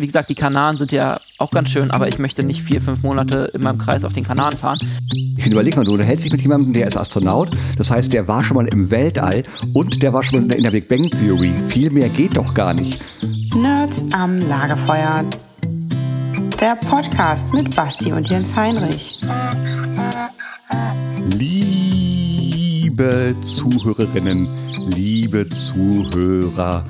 wie gesagt, die Kanaren sind ja auch ganz schön, aber ich möchte nicht vier, fünf Monate in meinem Kreis auf den Kanaren fahren. Ich überleg mal, du unterhältst dich mit jemandem, der ist Astronaut. Das heißt, der war schon mal im Weltall und der war schon mal in der Big Bang Theory. Viel mehr geht doch gar nicht. Nerds am Lagerfeuer. Der Podcast mit Basti und Jens Heinrich. Liebe Zuhörerinnen, liebe Zuhörer,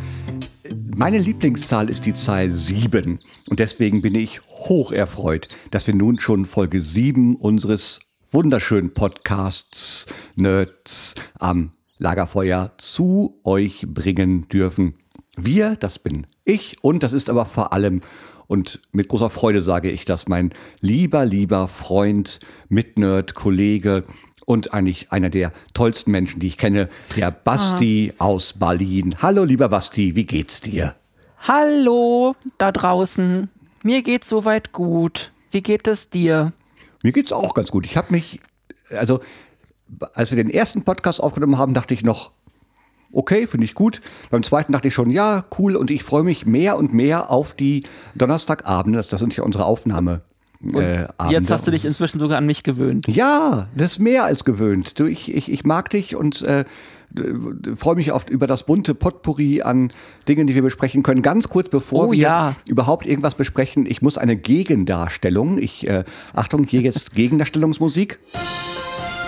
meine Lieblingszahl ist die Zahl 7 und deswegen bin ich hoch erfreut, dass wir nun schon Folge 7 unseres wunderschönen Podcasts Nerds am Lagerfeuer zu euch bringen dürfen. Wir, das bin ich und das ist aber vor allem und mit großer Freude sage ich das, mein lieber, lieber Freund, Mitnerd, Kollege und eigentlich einer der tollsten Menschen, die ich kenne, der Basti ah. aus Berlin. Hallo, lieber Basti, wie geht's dir? Hallo, da draußen. Mir geht's soweit gut. Wie geht es dir? Mir geht's auch ganz gut. Ich habe mich, also, als wir den ersten Podcast aufgenommen haben, dachte ich noch, okay, finde ich gut. Beim zweiten dachte ich schon, ja, cool. Und ich freue mich mehr und mehr auf die Donnerstagabende. Das, das sind ja unsere Aufnahme. Äh, jetzt hast du dich inzwischen sogar an mich gewöhnt. Ja, das ist mehr als gewöhnt. Du, ich, ich, ich mag dich und äh, freue mich oft über das bunte Potpourri an Dingen, die wir besprechen können. Ganz kurz bevor oh, wir ja. überhaupt irgendwas besprechen, ich muss eine Gegendarstellung. Ich, äh, Achtung, hier jetzt Gegendarstellungsmusik.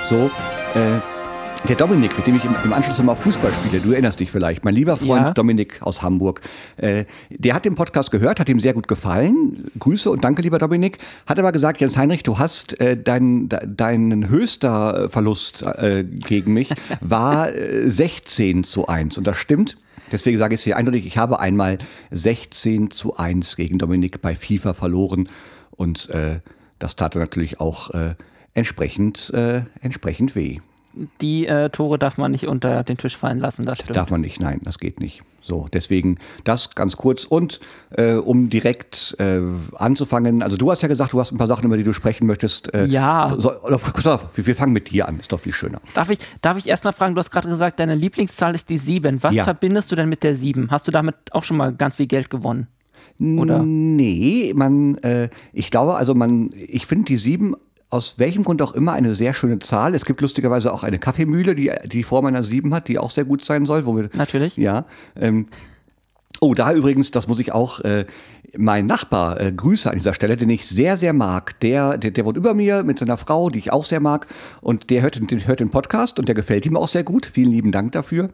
So, äh, der Dominik, mit dem ich im, Anschluss immer Fußball spiele, du erinnerst dich vielleicht, mein lieber Freund ja. Dominik aus Hamburg, äh, der hat den Podcast gehört, hat ihm sehr gut gefallen. Grüße und danke, lieber Dominik. Hat aber gesagt, Jens Heinrich, du hast äh, dein, deinen höchster Verlust äh, gegen mich war 16 äh, zu 1 und das stimmt. Deswegen sage ich es hier eindeutig, ich habe einmal 16 zu 1 gegen Dominik bei FIFA verloren und äh, das tat natürlich auch äh, entsprechend, entsprechend weh die äh, Tore darf man nicht unter den Tisch fallen lassen, das stimmt. Darf man nicht, nein, das geht nicht. So, deswegen das ganz kurz und äh, um direkt äh, anzufangen, also du hast ja gesagt, du hast ein paar Sachen, über die du sprechen möchtest. Äh, ja. So, wir, wir fangen mit dir an, ist doch viel schöner. Darf ich, darf ich erstmal fragen, du hast gerade gesagt, deine Lieblingszahl ist die 7. Was ja. verbindest du denn mit der 7? Hast du damit auch schon mal ganz viel Geld gewonnen? Oder? Nee, man, äh, ich glaube, also man, ich finde die 7 aus welchem Grund auch immer eine sehr schöne Zahl. Es gibt lustigerweise auch eine Kaffeemühle, die die Form einer sieben hat, die auch sehr gut sein soll. Wo wir, Natürlich. Ja. Ähm, oh, da übrigens, das muss ich auch, äh, mein Nachbar, äh, Grüße an dieser Stelle, den ich sehr, sehr mag. Der, der, der wohnt über mir mit seiner Frau, die ich auch sehr mag. Und der hört, den, hört den Podcast und der gefällt ihm auch sehr gut. Vielen lieben Dank dafür.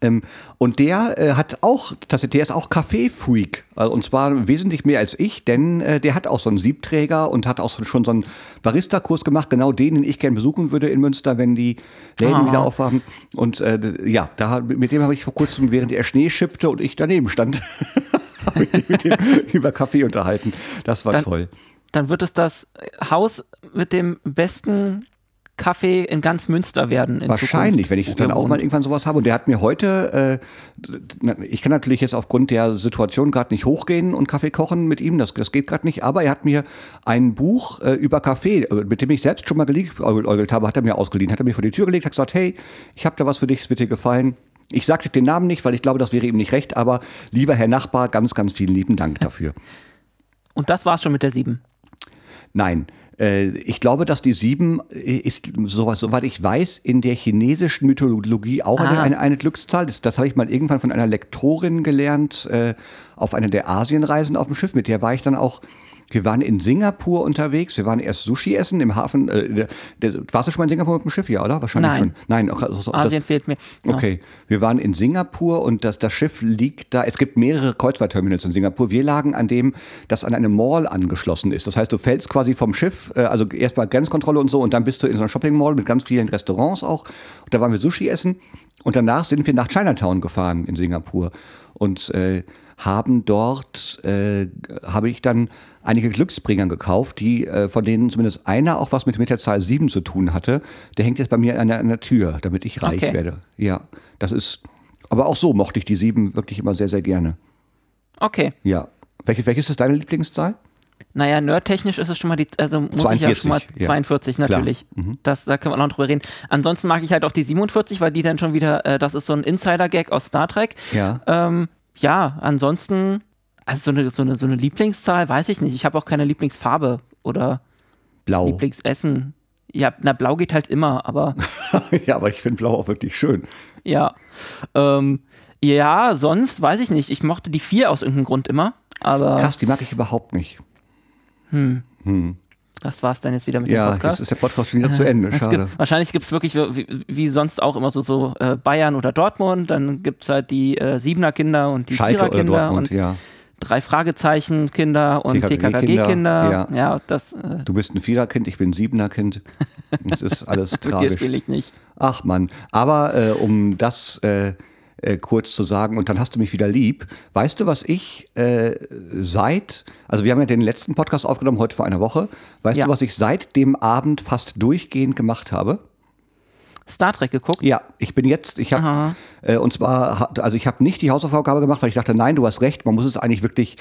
Ähm, und der äh, hat auch, der ist auch Kaffee-Freak. Also, und zwar wesentlich mehr als ich, denn äh, der hat auch so einen Siebträger und hat auch schon so einen Barista-Kurs gemacht, genau den, den ich gerne besuchen würde in Münster, wenn die Läden ah. wieder aufhaben. Und äh, ja, da, mit dem habe ich vor kurzem, während er Schnee schippte und ich daneben stand, mit dem über Kaffee unterhalten. Das war dann, toll. Dann wird es das Haus mit dem besten Kaffee in ganz Münster werden. Wahrscheinlich, Zukunft, wenn ich dann auch mal irgendwann sowas habe. Und der hat mir heute, äh, ich kann natürlich jetzt aufgrund der Situation gerade nicht hochgehen und Kaffee kochen mit ihm, das, das geht gerade nicht, aber er hat mir ein Buch äh, über Kaffee, äh, mit dem ich selbst schon mal geliebäugelt habe, hat er mir ausgeliehen, hat er mir vor die Tür gelegt, hat gesagt, hey, ich habe da was für dich, es wird dir gefallen. Ich sagte den Namen nicht, weil ich glaube, das wäre ihm nicht recht, aber lieber Herr Nachbar, ganz, ganz vielen lieben Dank dafür. Und das war's schon mit der sieben? Nein, ich glaube, dass die sieben äh, ist, soweit ich weiß, in der chinesischen Mythologie auch eine, eine, eine, Glückszahl. Das, das habe ich mal irgendwann von einer Lektorin gelernt äh, auf einer der Asienreisen auf dem Schiff. Mit der war ich dann auch wir waren in Singapur unterwegs. Wir waren erst Sushi essen im Hafen. Äh, der, der, warst du schon mal in Singapur mit dem Schiff? Ja, oder? Wahrscheinlich Nein. schon. Nein, also, Asien das, fehlt mir. Ja. Okay. Wir waren in Singapur und das, das Schiff liegt da. Es gibt mehrere Kreuzfahrtterminals in Singapur. Wir lagen an dem, das an eine Mall angeschlossen ist. Das heißt, du fällst quasi vom Schiff, äh, also erstmal Grenzkontrolle und so, und dann bist du in so einer Shopping Mall mit ganz vielen Restaurants auch. Und da waren wir Sushi essen. Und danach sind wir nach Chinatown gefahren in Singapur. Und äh, haben dort, äh, habe ich dann einige Glücksbringer gekauft, die, äh, von denen zumindest einer auch was mit, mit der Zahl 7 zu tun hatte. Der hängt jetzt bei mir an der, an der Tür, damit ich reich okay. werde. Ja, das ist, aber auch so mochte ich die 7 wirklich immer sehr, sehr gerne. Okay. Ja. Welche, welches ist deine Lieblingszahl? Naja, nerdtechnisch ist es schon mal die, also muss 42, ich ja schon mal 42 ja. natürlich. Mhm. Das, da können wir noch drüber reden. Ansonsten mag ich halt auch die 47, weil die dann schon wieder, äh, das ist so ein Insider-Gag aus Star Trek. Ja. Ähm, ja, ansonsten Also so eine, so eine, so eine Lieblingszahl, weiß ich nicht. Ich habe auch keine Lieblingsfarbe oder Blau. Lieblingsessen. Ja, na, blau geht halt immer, aber. ja, aber ich finde blau auch wirklich schön. Ja. Ähm, ja, sonst weiß ich nicht. Ich mochte die vier aus irgendeinem Grund immer, aber. Krass, die mag ich überhaupt nicht. Hm. Hm. Das war's dann jetzt wieder mit ja, dem Podcast. Ja, ist der Podcast schon wieder zu Ende. Schade. Gibt, wahrscheinlich gibt es wirklich wie, wie, sonst auch immer so, so äh, Bayern oder Dortmund. Dann gibt es halt die äh, Siebener Kinder und die Schalke Vierer Kinder Dortmund, und ja. Drei Fragezeichen Kinder und TKKG-Kinder. Ja. ja, das. Äh, du bist ein Viererkind, ich bin ein Siebener-Kind. Das ist alles mit tragisch. dir spiele ich nicht. Ach Mann, aber äh, um das äh, äh, kurz zu sagen, und dann hast du mich wieder lieb. Weißt du, was ich äh, seit, also wir haben ja den letzten Podcast aufgenommen, heute vor einer Woche. Weißt Ja. du, was ich seit dem Abend fast durchgehend gemacht habe? Star Trek geguckt. Ja, ich bin jetzt, ich habe, äh, und zwar, also ich habe nicht die Hausaufgabe gemacht, weil ich dachte, nein, du hast recht, man muss es eigentlich wirklich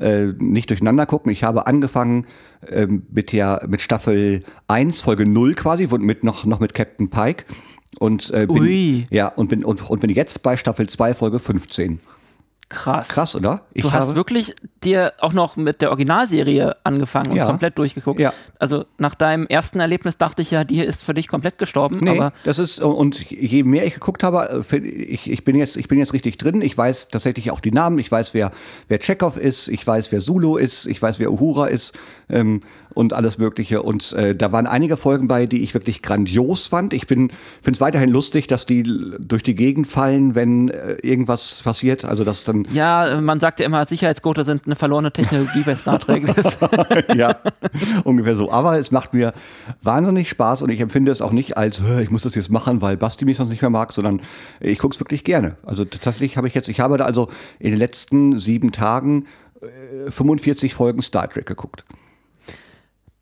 äh, nicht durcheinander gucken. Ich habe angefangen ähm, mit der, mit Staffel 1, Folge 0 quasi, und mit noch, noch mit Captain Pike. Und äh, bin, Ui. ja, und bin, und, und bin jetzt bei Staffel 2, Folge 15. Krass. Krass, oder? Ich Du hast wirklich dir auch noch mit der Originalserie angefangen und Ja. komplett durchgeguckt. Ja. Also nach deinem ersten Erlebnis dachte ich ja, die ist für dich komplett gestorben. Nee, Aber das ist, und je mehr ich geguckt habe, äh, ich, ich, bin jetzt, ich bin jetzt richtig drin. Ich weiß tatsächlich auch die Namen. Ich weiß, wer, wer Chekhov ist. Ich weiß, wer Zulu ist. Ich weiß, wer Uhura ist. Ähm, und alles Mögliche. Und äh, da waren einige Folgen bei, die ich wirklich grandios fand. Ich bin finde es weiterhin lustig, dass die durch die Gegend fallen, wenn äh, irgendwas passiert. Also dass dann ja, man sagt ja immer, Sicherheitsgurte sind eine verlorene Technologie bei Star Trek. Ja, ungefähr so. Aber es macht mir wahnsinnig Spaß und ich empfinde es auch nicht als, "Hä, ich muss das jetzt machen, weil Basti mich sonst nicht mehr mag, sondern ich gucke es wirklich gerne. Also tatsächlich habe ich jetzt, ich habe da also in den letzten sieben Tagen äh, 45 Folgen Star Trek geguckt.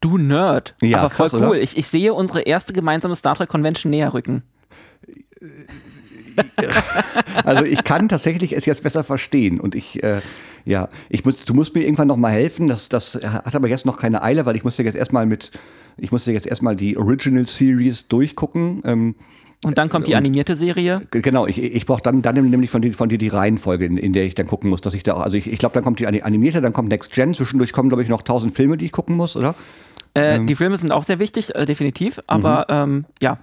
Du Nerd. Ja, aber voll krass, cool. Ich, ich sehe unsere erste gemeinsame Star Trek Convention näher rücken. Also ich kann tatsächlich es jetzt besser verstehen und ich, äh, ja, ich muss, du musst mir irgendwann noch mal helfen. Das, das hat aber jetzt noch keine Eile, weil ich musste jetzt erstmal mit, ich musste jetzt erstmal die Original Series durchgucken. Ähm, Und dann kommt die Und- animierte Serie. Genau, ich, ich brauche dann, dann nämlich von dir, von dir die Reihenfolge, in, in der ich dann gucken muss, dass ich da auch, also ich, ich glaube, dann kommt die ani- animierte, dann kommt Next Gen, zwischendurch kommen, glaube ich, noch tausend Filme, die ich gucken muss, oder? Äh, Ähm. Die Filme sind auch sehr wichtig, äh, definitiv. Aber ähm, ja,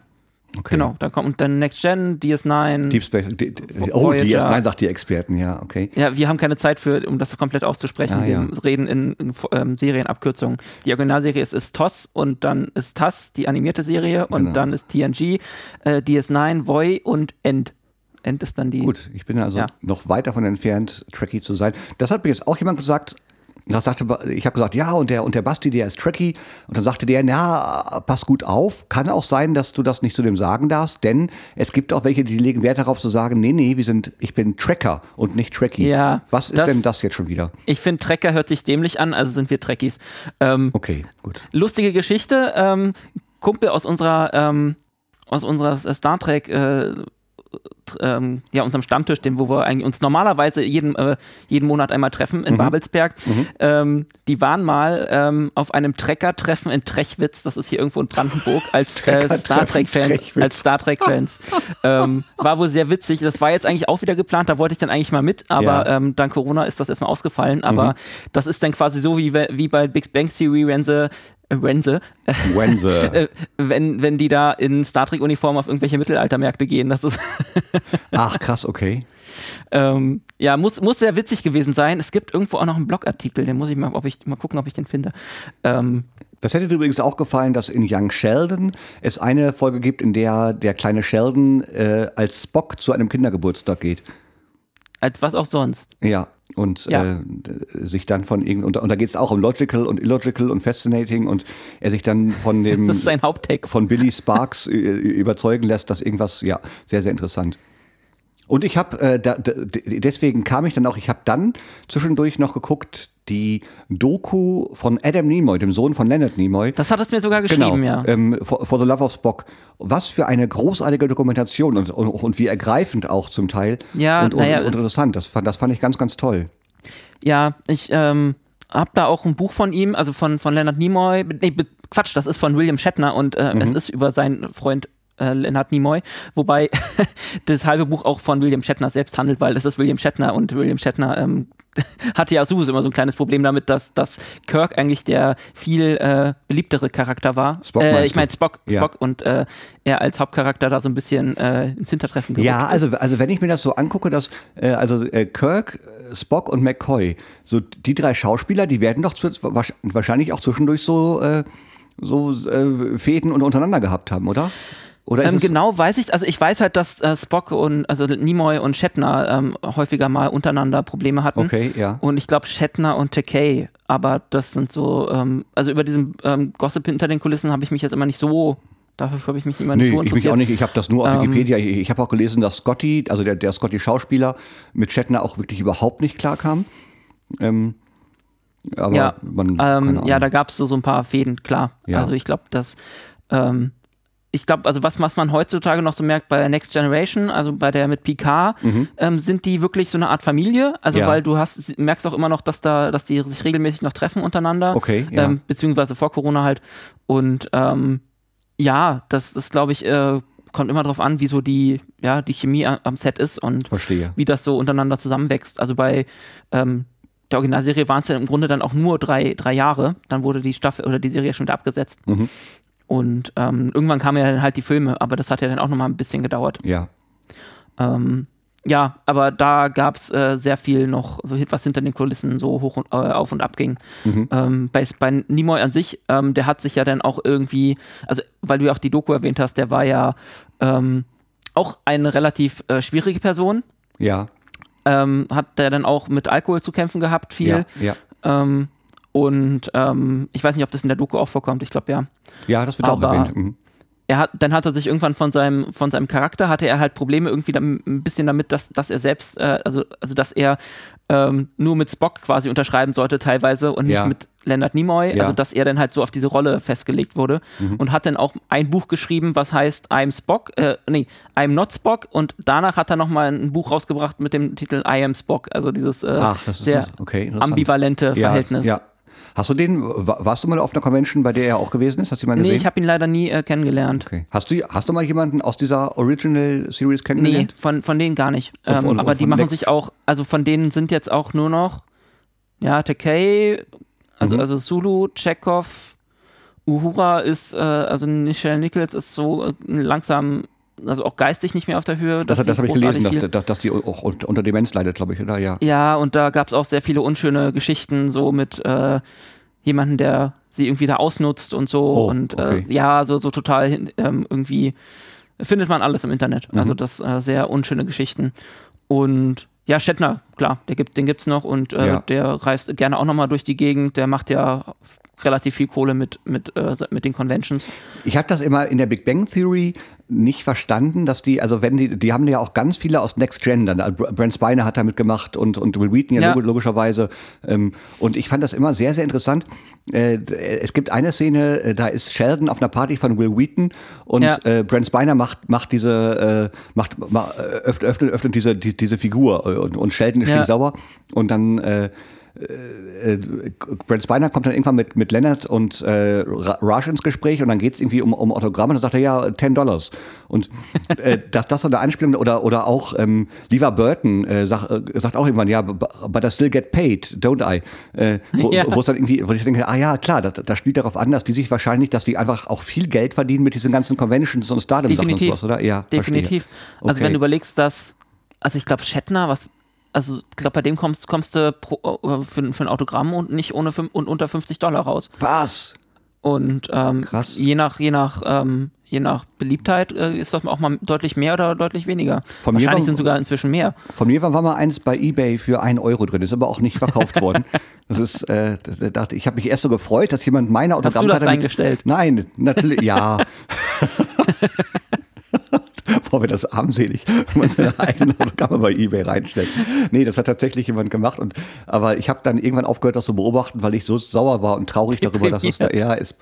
Mhm. Okay. genau. Da kommt dann Next Gen, DS9. Deep Space, die, oh, Voyager. die erst, nein, sagt die Experten, ja, okay. Ja, wir haben keine Zeit für, um das komplett auszusprechen. Ah, ja. Wir reden in, in ähm, Serienabkürzungen. Die Originalserie ist, ist TOS und dann ist TAS, die animierte Serie, und Genau. dann ist TNG, äh, DS9, Voy und End. End ist dann die. Gut, ich bin also Ja. noch weit davon entfernt, Trekkie zu sein. Das hat mir jetzt auch jemand gesagt. Da sagte, ich habe gesagt, ja, und der, und der Basti, der ist Trekkie. Und dann sagte der, na, pass gut auf. Kann auch sein, dass du das nicht zu dem sagen darfst, denn es gibt auch welche, die legen Wert darauf zu sagen, nee, nee, wir sind, ich bin Tracker und nicht Trekkie. Ja, Was ist das- denn das jetzt schon wieder? Ich finde, Trecker hört sich dämlich an, also sind wir Trekkies. Ähm, Okay, gut. lustige Geschichte. Ähm, Kumpel aus unserer, ähm, aus unserer Star Trek, äh, ähm, ja, unserem Stammtisch, dem, wo wir eigentlich uns normalerweise jeden, äh, jeden Monat einmal treffen in Babelsberg. Ähm, die waren mal ähm, auf einem Trecker-Treffen in Trechwitz, das ist hier irgendwo in Brandenburg, als äh, Star Trek-Fans. Als Star Trek-Fans. ähm, war wohl sehr witzig. Das war jetzt eigentlich auch wieder geplant, da wollte ich dann eigentlich mal mit, aber Ja. ähm, dank Corona ist das erstmal ausgefallen. Aber das ist dann quasi so wie, wie bei Big Bang Theory, wenn sie, When the, äh, wenn, wenn die da in Star Trek-Uniform auf irgendwelche Mittelaltermärkte gehen. Das ist, ach krass, okay. ähm, ja, muss, muss sehr witzig gewesen sein. Es gibt irgendwo auch noch einen Blogartikel, den muss ich mal, ob ich, mal gucken, ob ich den finde. Ähm, Das hätte dir übrigens auch gefallen, dass in Young Sheldon es eine Folge gibt, in der der kleine Sheldon äh, als Spock zu einem Kindergeburtstag geht. Als was auch sonst. Ja, und Ja. Äh, sich dann von irgend und, da- und da geht es auch um Logical und Illogical und Fascinating und er sich dann von dem Das ist sein Haupttext. von Billy Sparks äh, überzeugen lässt, dass irgendwas, ja, sehr, sehr interessant. Und ich habe, äh, da, deswegen kam ich dann auch, ich habe dann zwischendurch noch geguckt, die Doku von Adam Nimoy, dem Sohn von Leonard Nimoy. Das hat es mir sogar geschrieben, ja. Ähm, for, for the Love of Spock. Was für eine großartige Dokumentation und, und, und wie ergreifend auch zum Teil. Ja, und, und, naja, und es- interessant. Das fand, das fand ich ganz, ganz toll. Ja, ich ähm, habe da auch ein Buch von ihm, also von, von Leonard Nimoy. Nee, Quatsch, das ist von William Shatner und äh, Mhm. es ist über seinen Freund äh, Leonard Nimoy, wobei das halbe Buch auch von William Shatner selbst handelt, weil es ist William Shatner und William Shatner ähm, hatte ja sowieso immer so ein kleines Problem damit, dass, dass Kirk eigentlich der viel äh, beliebtere Charakter war. Spock äh, ich meine du? Spock, Ja. Spock und äh, er als Hauptcharakter da so ein bisschen äh, ins Hintertreffen gerückt Ja, also, also wenn ich mir das so angucke, dass äh, also äh, Kirk, Spock und McCoy, so die drei Schauspieler, die werden doch wahrsch- wahrscheinlich auch zwischendurch so so äh, Fäden und untereinander gehabt haben, oder? Oder Ähm, genau weiß ich, also ich weiß halt, dass äh, Spock und also Nimoy und Shatner ähm, häufiger mal untereinander Probleme hatten. Okay, ja. Und ich glaube Shatner und Takei, aber das sind so, ähm, also über diesen ähm, Gossip hinter den Kulissen habe ich mich jetzt immer nicht so, dafür habe ich mich immer nicht Nee, so ich interessiert. mich auch nicht. Ich habe das nur auf Ähm, Wikipedia. Ich, ich habe auch gelesen, dass Scotty, also der, der Scotty-Schauspieler, mit Shatner auch wirklich überhaupt nicht klarkam. Ähm, aber Ja, man, Ähm, ja, da gab es so, so ein paar Fäden, klar. Ja. Also ich glaube, dass ähm, ich glaube, also was, was man heutzutage noch so merkt bei Next Generation, also bei der mit Picard, ähm, sind die wirklich so eine Art Familie. Also Mhm. Ja. weil du hast, merkst auch immer noch, dass da, dass die sich regelmäßig noch treffen untereinander. Okay, ja. ähm, beziehungsweise vor Corona halt. Und ähm, ja, das, das glaube ich, äh, kommt immer darauf an, wie so die, ja, die Chemie am Set ist und Verstehe. wie das so untereinander zusammenwächst. Also bei ähm, der Originalserie waren es ja im Grunde dann auch nur drei, drei Jahre. Dann wurde die Staffel oder die Serie schon wieder abgesetzt. Mhm. Und ähm, irgendwann kamen ja dann halt die Filme, aber das hat ja dann auch nochmal ein bisschen gedauert. Ja. Ähm, ja, aber da gab es äh, sehr viel noch, was hinter den Kulissen so hoch und äh, auf und ab ging. Mhm. Ähm, bei, bei Nimoy an sich, ähm, der hat sich ja dann auch irgendwie, also weil du ja auch die Doku erwähnt hast, der war ja ähm, auch eine relativ äh, schwierige Person. Ja. Ähm, hat der dann auch mit Alkohol zu kämpfen gehabt, viel. Ja. Ja. Und ähm, ich weiß nicht, ob das in der Doku auch vorkommt, ich glaube ja. Ja, das wird auch Aber- erwähnt. Mhm. Er hat, dann hat er sich irgendwann von seinem, von seinem Charakter, hatte er halt Probleme irgendwie dam- ein bisschen damit, dass, dass er selbst, äh, also, also dass er ähm, nur mit Spock quasi unterschreiben sollte teilweise und nicht Ja. mit Leonard Nimoy, Ja. Mhm. also dass er dann halt so auf diese Rolle festgelegt wurde und hat dann auch ein Buch geschrieben, was heißt I'm Spock, äh, nee, I'm not Spock und danach hat er nochmal ein Buch rausgebracht mit dem Titel I am Spock, also dieses äh, Ach, sehr okay, ambivalente Ja, Verhältnis. Ja. Hast du den, wa- warst du mal auf einer Convention, bei der er auch gewesen ist? Hast du ihn mal Nee, gesehen? ich habe ihn leider nie äh, kennengelernt. okay. Hast du, hast du mal jemanden aus dieser Original Series Nee, kennengelernt? von, von denen gar nicht. Und- Ähm, und- aber und die machen Next? sich auch, also von denen sind jetzt auch nur noch, ja, Takei, also, Mhm. also Zulu, Chekhov, Uhura ist, äh, also Michelle Nichols ist so äh, langsam, also auch geistig nicht mehr auf der Höhe. Das, das habe ich gelesen, dass, dass, dass die auch unter Demenz leidet, glaube ich, oder? Ja. ja, und da gab es auch sehr viele unschöne Geschichten, so mit äh, jemandem, der sie irgendwie da ausnutzt und so. Oh, und okay. äh, ja, so, so total ähm, irgendwie findet man alles im Internet. Mhm. Also das äh, sehr unschöne Geschichten. Und ja, Shatner, klar, der gibt, den gibt's noch und äh, Ja. der reist gerne auch nochmal durch die Gegend. Der macht ja relativ viel Kohle mit, mit, äh, mit den Conventions. Ich habe das immer in der Big Bang Theory nicht verstanden, dass die, also wenn die, die haben ja auch ganz viele aus Next Gen dann. Also Brent Spiner hat da mitgemacht und, und Will Wheaton ja, Ja. log- logischerweise. Ähm, und ich fand das immer sehr, sehr interessant. Äh, es gibt eine Szene, äh, da ist Sheldon auf einer Party von Will Wheaton und Ja. äh, Brent Spiner macht, macht diese, äh, macht, ma- öffnet, öffnet, öffnet diese, die, diese Figur äh, und, und Sheldon ist Ja. sauer und dann äh, äh, Brent Spiner kommt dann irgendwann mit, mit Leonard und äh, Raj ins Gespräch und dann geht es irgendwie um, um Autogramme und dann sagt er, ja, 10 Dollars. Und äh, dass das so eine Anspielung oder, oder auch ähm, Lever Burton äh, sag, äh, sagt auch irgendwann, ja, but I still get paid, don't I? Äh, wo Ja. wo es dann irgendwie, wo ich denke, ah ja, klar, das, das spielt darauf an, dass die sich wahrscheinlich, dass die einfach auch viel Geld verdienen mit diesen ganzen Conventions und Stardom und sowas, oder? Ja, Definitiv. verstehe. Also wenn Okay. du überlegst, dass, also ich glaube, Shatner, was, also ich glaube, bei dem kommst, kommst du pro, äh, für, für ein Autogramm und nicht ohne und unter 50 Dollar raus. Was? Und ähm, je nach, je nach, ähm, je nach Beliebtheit äh, ist das auch mal deutlich mehr oder deutlich weniger. Von mir Wahrscheinlich war- sind sogar inzwischen mehr. Von mir war, mal eins bei eBay für ein Euro drin, ist aber auch nicht verkauft worden. Das ist, äh, da- da dachte, ich habe mich erst so gefreut, dass jemand meine Hast du Autogrammkarte das reingestellt? Nein, natürlich, ja. Boah, wäre das armselig, wenn man seine eigene Autogramme bei eBay reinstellt. Nee, das hat tatsächlich jemand gemacht. Und, aber ich habe dann irgendwann aufgehört, das zu beobachten, weil ich so sauer war und traurig darüber, dass es da, ja, ist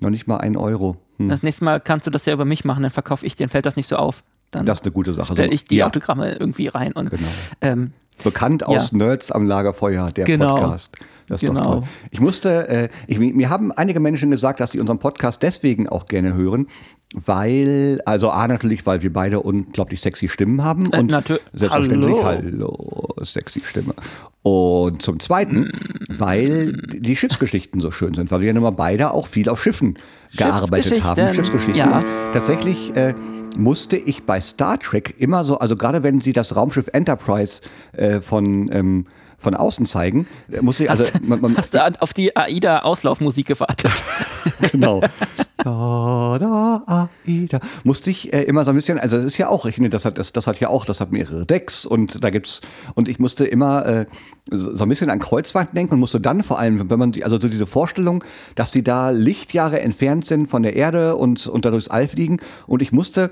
noch nicht mal ein Euro. Hm. Das nächste Mal kannst du das ja über mich machen, dann verkaufe ich dir, dann fällt das nicht so auf. Dann Das ist eine gute Sache. stelle ich die ja, Autogramme irgendwie rein. Und, Genau. ähm, Bekannt aus Nerds am Lagerfeuer, der Genau. Podcast. Das ist Genau. doch toll. Ich musste, äh, ich, mir haben einige Menschen gesagt, dass sie unseren Podcast deswegen auch gerne hören, weil, also A natürlich, weil wir beide unglaublich sexy Stimmen haben Äh, und selbstverständlich, Hallo. hallo, sexy Stimme. Und zum Zweiten, weil die Schiffsgeschichten so schön sind, weil wir ja nun mal beide auch viel auf Schiffen gearbeitet haben. Schiffsgeschichten, Schiffsgeschichten. ja. Tatsächlich äh, musste ich bei Star Trek immer so, also gerade wenn sie das Raumschiff Enterprise äh, von ähm, von außen zeigen, musste ich, also man, man, Hast du auf die AIDA-Auslaufmusik gewartet? genau. Da, da, Aida. Musste ich äh, immer so ein bisschen, also das ist ja auch, ich finde, das hat, das, das hat ja auch, das hat mehrere Decks und da gibt's, und ich musste immer äh, so ein bisschen an Kreuzfahrten denken und musste dann vor allem, wenn man, die, also so diese Vorstellung, dass die da Lichtjahre entfernt sind von der Erde und, und da durchs All fliegen und ich musste,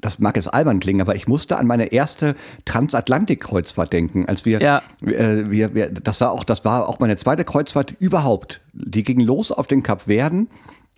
das mag jetzt albern klingen, aber ich musste an meine erste Transatlantik-Kreuzfahrt denken, als wir, Ja. äh, wir, wir, das war auch, das war auch meine zweite Kreuzfahrt überhaupt. Die ging los auf den Kap Verden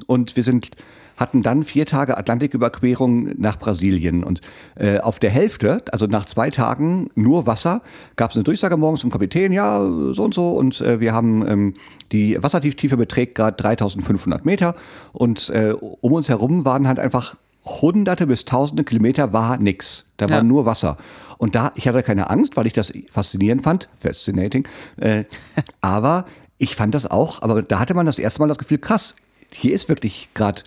und wir sind hatten dann vier Tage Atlantiküberquerung nach Brasilien und äh, auf der Hälfte, also nach zwei Tagen nur Wasser, gab es eine Durchsage morgens vom Kapitän, ja so und so und äh, wir haben ähm, die Wassertiefe beträgt gerade 3.500 Meter und äh, um uns herum waren halt einfach hunderte bis tausende Kilometer war nix. Da war Ja. nur Wasser. Und da, ich hatte keine Angst, weil ich das faszinierend fand. Fascinating. Äh, aber ich fand das auch, aber da hatte man das erste Mal das Gefühl, krass, hier ist wirklich gerade,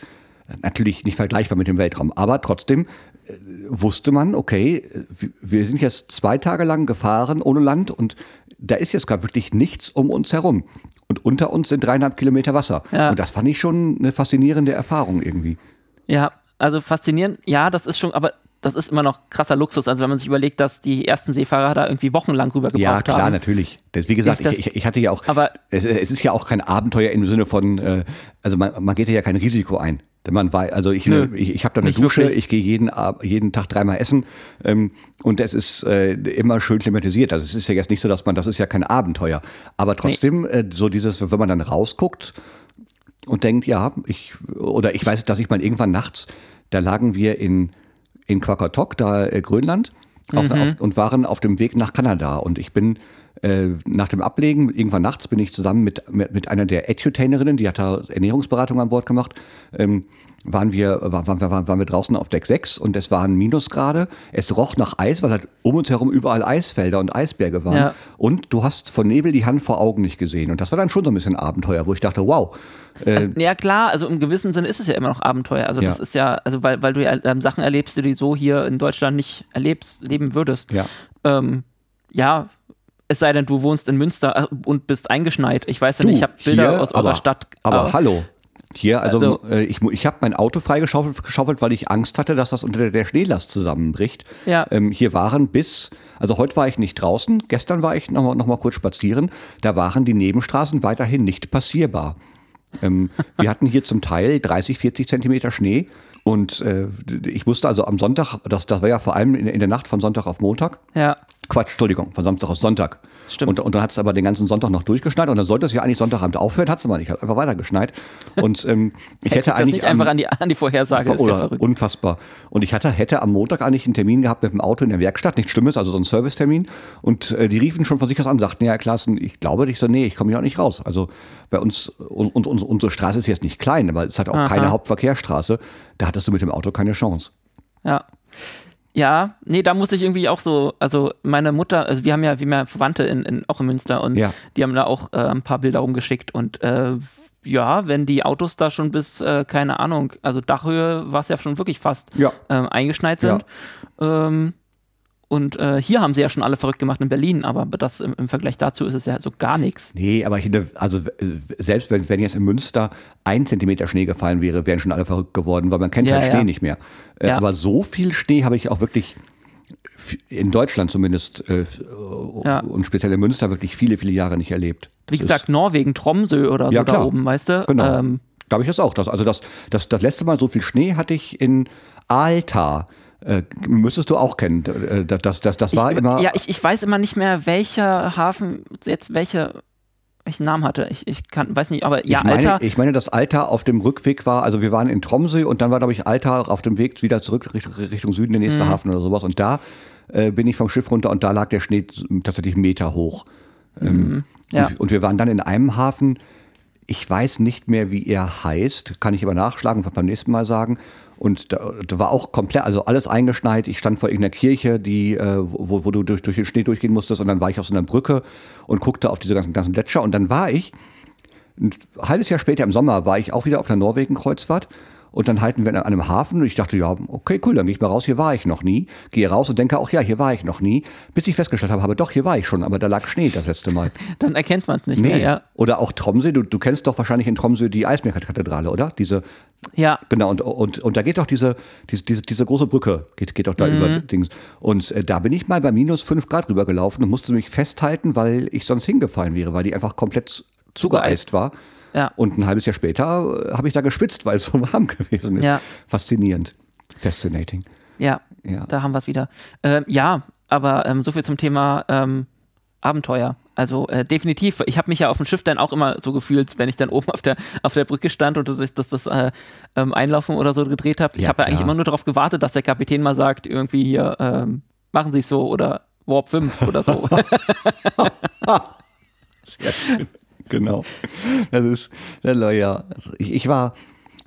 natürlich nicht vergleichbar mit dem Weltraum, aber trotzdem äh, wusste man, okay, äh, wir- wir sind jetzt zwei Tage lang gefahren ohne Land und da ist jetzt gerade wirklich nichts um uns herum. Und unter uns sind dreieinhalb Kilometer Wasser. Ja. Und das fand ich schon eine faszinierende Erfahrung irgendwie. Ja, also faszinierend. Ja, das ist schon, aber das ist immer noch krasser Luxus. Also wenn man sich überlegt, dass die ersten Seefahrer da irgendwie wochenlang rüber gebraucht Ja, klar, haben. natürlich. Das, wie gesagt, ich, ich, ich hatte ja auch, Aber- es, es ist ja auch kein Abenteuer im Sinne von, äh, also man, man geht ja kein Risiko ein. Denn man war, also ich, Nö, ich, ich habe da eine Dusche, wirklich. ich gehe jeden, jeden Tag dreimal essen ähm, und es ist äh, immer schön klimatisiert. Also es ist ja jetzt nicht so, dass man, das ist ja kein Abenteuer. Aber trotzdem, äh, so dieses, wenn man dann rausguckt und denkt, ja, ich, oder ich weiß, dass ich mal irgendwann nachts, da lagen wir in, in Quakatok, da äh, Grönland, auf, Mhm. auf, und waren auf dem Weg nach Kanada. Und ich bin äh, nach dem Ablegen, irgendwann nachts, bin ich zusammen mit, mit, mit einer der Edutainerinnen, die hat da Ernährungsberatung an Bord gemacht, ähm, waren wir, war, waren, waren, waren wir draußen auf Deck 6 und es waren Minusgrade. Es roch nach Eis, weil halt um uns herum überall Eisfelder und Eisberge waren. Ja. Und du hast von Nebel die Hand vor Augen nicht gesehen. Und das war dann schon so ein bisschen Abenteuer, wo ich dachte, wow, äh, Ja klar, also im gewissen Sinne ist es ja immer noch Abenteuer. Also das Ja. ist ja, also weil, weil du ja ähm, Sachen erlebst, die du so hier in Deutschland nicht erlebst, leben würdest. Ja. Ähm, ja, es sei denn, du wohnst in Münster äh, und bist eingeschneit. Ich weiß ja nicht, ich habe Bilder hier, aus eurer aber, Stadt. Aber hallo. Hier, also, Also- äh, ich, ich habe mein Auto freigeschaufelt, geschaufelt, weil ich Angst hatte, dass das unter der, Schneelast zusammenbricht. Ja. Ähm, hier waren bis, also heute war ich nicht draußen, gestern war ich noch mal, noch mal kurz spazieren, da waren die Nebenstraßen weiterhin nicht passierbar. Ähm, wir hatten hier zum Teil 30, 40 Zentimeter Schnee und äh, ich musste also am Sonntag, das, das war ja vor allem in, in der Nacht von Sonntag auf Montag, Ja, Quatsch, Entschuldigung, von Samstag auf Sonntag. Stimmt. Und, und dann hat es aber den ganzen Sonntag noch durchgeschneit und dann sollte es ja eigentlich Sonntagabend aufhören, hat es aber nicht, hat einfach weiter geschneit. Und ähm, ich hätte hätte das eigentlich nicht einfach an die, an die Vorhersage. Ist ja verrückt. unfassbar. Und ich hatte, hätte am Montag eigentlich einen Termin gehabt mit dem Auto in der Werkstatt, nichts Schlimmes, also so ein Servicetermin. Und äh, die riefen schon von sich aus an, sagten, ja, Klassen, ich glaube, ich so, nee, ich komme hier auch nicht raus. Also bei uns, und, und, und unsere Straße ist jetzt nicht klein, aber es ist halt auch Aha. keine Hauptverkehrsstraße. Da hattest du mit dem Auto keine Chance. Ja. Ja, nee, da muss ich irgendwie auch so, also meine Mutter, also wir haben ja, wir haben ja Verwandte in, in, auch in Münster und Ja. die haben da auch äh, ein paar Bilder rumgeschickt und äh, ja, wenn die Autos da schon bis, äh, keine Ahnung, also Dachhöhe war es ja schon wirklich fast Ja. ähm, eingeschneit sind. Ähm, und äh, hier haben sie ja schon alle verrückt gemacht in Berlin, aber das im, im Vergleich dazu ist es ja so gar nichts. Nee, aber ich finde, also selbst wenn, wenn jetzt in Münster ein Zentimeter Schnee gefallen wäre, wären schon alle verrückt geworden, weil man kennt Ja, halt ja. Schnee nicht mehr. Äh, Ja. Aber so viel Schnee habe ich auch wirklich in Deutschland zumindest äh, Ja. und speziell in Münster wirklich viele, viele Jahre nicht erlebt. Wie Das gesagt, Norwegen, Tromsø oder so da oben, weißt du? Genau. Ähm, da habe ich das auch. Das, also das, das, das letzte Mal so viel Schnee hatte ich in Alta. Äh, müsstest du auch kennen. Äh, Das, das, das, das war ich, immer. Ja, ich, ich weiß immer nicht mehr, welcher Hafen jetzt welche, welchen Namen hatte. Ich, ich kann, weiß nicht, aber ja, ich, meine, Alter. ich meine, dass Alta auf dem Rückweg war, also wir waren in Tromsø und dann war, glaube ich, Alta auf dem Weg wieder zurück Richtung, Süden, der Mhm. nächste Hafen oder sowas. Und da äh, bin ich vom Schiff runter und da lag der Schnee tatsächlich Meter hoch. Ähm, Mhm. Ja. und, und wir waren dann in einem Hafen, ich weiß nicht mehr, wie er heißt, kann ich aber nachschlagen und beim nächsten Mal sagen. Und da, da war auch komplett, also alles eingeschneit. Ich stand vor irgendeiner Kirche, die, äh, wo, wo du durch, durch den Schnee durchgehen musstest. Und dann war ich auf so einer Brücke und guckte auf diese ganzen, ganzen Gletscher. Und dann war ich, ein halbes Jahr später im Sommer, war ich auch wieder auf der Norwegen-Kreuzfahrt. Und dann halten wir an einem Hafen und ich dachte, ja, okay, cool, dann gehe ich mal raus, hier war ich noch nie. Gehe raus und denke auch, ja, hier war ich noch nie. Bis ich festgestellt habe, habe doch, hier war ich schon, aber da lag Schnee das letzte Mal. Dann erkennt man es nicht mehr, ja. Oder auch Tromsø, du, du kennst doch wahrscheinlich in Tromsø die Eismeerkathedrale, oder? Diese, Ja, genau, und, und, und da geht doch diese, diese, diese, diese große Brücke, geht, geht doch da über Dings. Und äh, da bin ich mal bei minus fünf Grad rübergelaufen und musste mich festhalten, weil ich sonst hingefallen wäre, weil die einfach komplett zugeeist war. Ja. Und ein halbes Jahr später äh, habe ich da geschwitzt, weil es so warm gewesen ist. Ja. Faszinierend. Fascinating. ja, Ja. da haben wir es wieder. Ähm, ja, aber ähm, so viel zum Thema ähm, Abenteuer. Also äh, definitiv, ich habe mich ja auf dem Schiff dann auch immer so gefühlt, wenn ich dann oben auf der, auf der Brücke stand und das, das, das äh, ähm, Einlaufen oder so gedreht habe. Ich Ja, habe ja eigentlich immer nur darauf gewartet, dass der Kapitän mal sagt, irgendwie hier, ähm, machen Sie es so oder Warp 5 oder so. Sehr schön. Genau. Das ist, ja. Also ich, ich war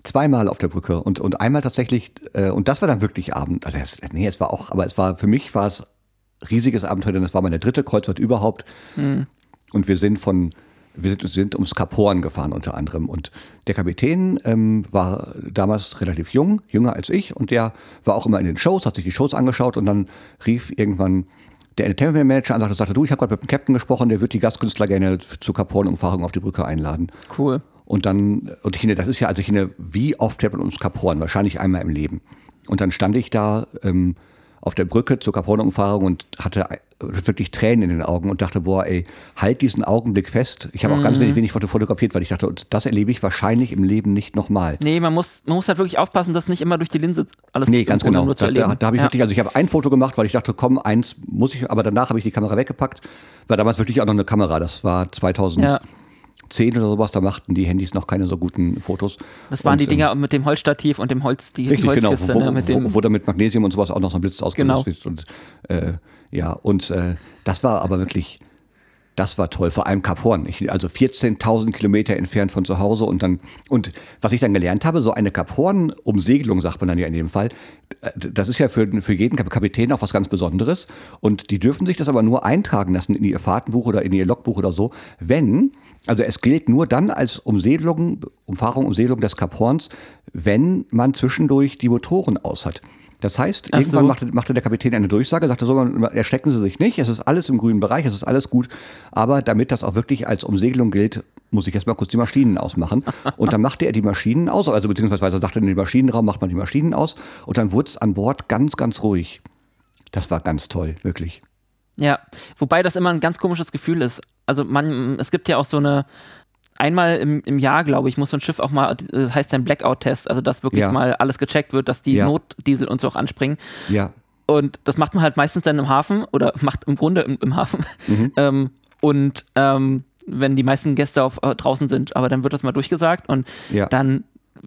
zweimal auf der Brücke und, und einmal tatsächlich, äh, und das war dann wirklich Abend. Also es, nee, es war auch, aber es war, für mich war es riesiges Abenteuer, denn es war meine dritte Kreuzfahrt überhaupt. Und wir sind von, wir sind, sind ums Kap Horn gefahren unter anderem. Und der Kapitän ähm, war damals relativ jung, jünger als ich, und der war auch immer in den Shows, hat sich die Shows angeschaut und dann rief irgendwann der Entertainment Manager an und sagte, sagte, du, ich habe gerade mit dem Captain gesprochen, der wird die Gastkünstler gerne zur Kap Horn-Umfahrung auf die Brücke einladen. cool. Und dann, und ich finde, das ist ja, also ich finde, wie oft fährt man Kap Horn? Wahrscheinlich einmal im Leben. Und dann stand ich da ähm, auf der Brücke zur Kap Horn-Umfahrung und hatte wirklich Tränen in den Augen und dachte, boah, ey, halt diesen Augenblick fest. Ich habe auch ganz wenig, wenig Foto fotografiert, weil ich dachte, das erlebe ich wahrscheinlich im Leben nicht nochmal. Nee, man muss, man muss halt wirklich aufpassen, dass nicht immer durch die Linse alles Nee, ganz Grunde genau. nur zu Da, da, erleben. da habe ich ja. wirklich, also ich habe ein Foto gemacht, weil ich dachte, komm, eins muss ich, aber danach habe ich die Kamera weggepackt. War damals wirklich auch noch eine Kamera. Das war 2010 oder sowas. Da machten die Handys noch keine so guten Fotos. Das waren Und, die ähm, Dinger mit dem Holzstativ und dem Holz, die, die Richtig, genau. Holzkiste, Wo, ne, mit dem, wo, wo dann mit Magnesium und sowas auch noch so ein Blitz ausgelöst Genau. Und, äh, ja, und äh, das war aber wirklich, das war toll. Vor allem Kap Horn. Ich, also 14.000 Kilometer entfernt von zu Hause. Und dann, und was ich dann gelernt habe, so eine Kap Horn-Umsegelung, sagt man dann ja in dem Fall, das ist ja für, für jeden Kap- Kapitän auch was ganz Besonderes. Und die dürfen sich das aber nur eintragen lassen in ihr Fahrtenbuch oder in ihr Logbuch oder so, wenn, also es gilt nur dann als Umsegelung, Umfahrung, Umsegelung des Kap Horns, wenn man zwischendurch die Motoren aus hat. Das heißt, Ach irgendwann so. machte, machte der Kapitän eine Durchsage, sagte so, erschrecken Sie sich nicht, es ist alles im grünen Bereich, es ist alles gut, aber damit das auch wirklich als Umsegelung gilt, muss ich erstmal kurz die Maschinen ausmachen. Und dann machte er die Maschinen aus, also beziehungsweise er sagte in den Maschinenraum macht man die Maschinen aus und dann wurde es an Bord ganz, ganz ruhig. Das war ganz toll, wirklich. Ja, wobei das immer ein ganz komisches Gefühl ist. Also man, es gibt ja auch so eine, einmal im, im Jahr, glaube ich, muss so ein Schiff auch mal, äh, heißt ein Blackout-Test, also dass wirklich Ja. mal alles gecheckt wird, dass die Ja. Notdiesel und so auch anspringen. Ja. Und das macht man halt meistens dann im Hafen oder macht im Grunde im, im Hafen. Mhm. Ähm, und ähm, wenn die meisten Gäste auf, äh, draußen sind, aber dann wird das mal durchgesagt und Ja. dann,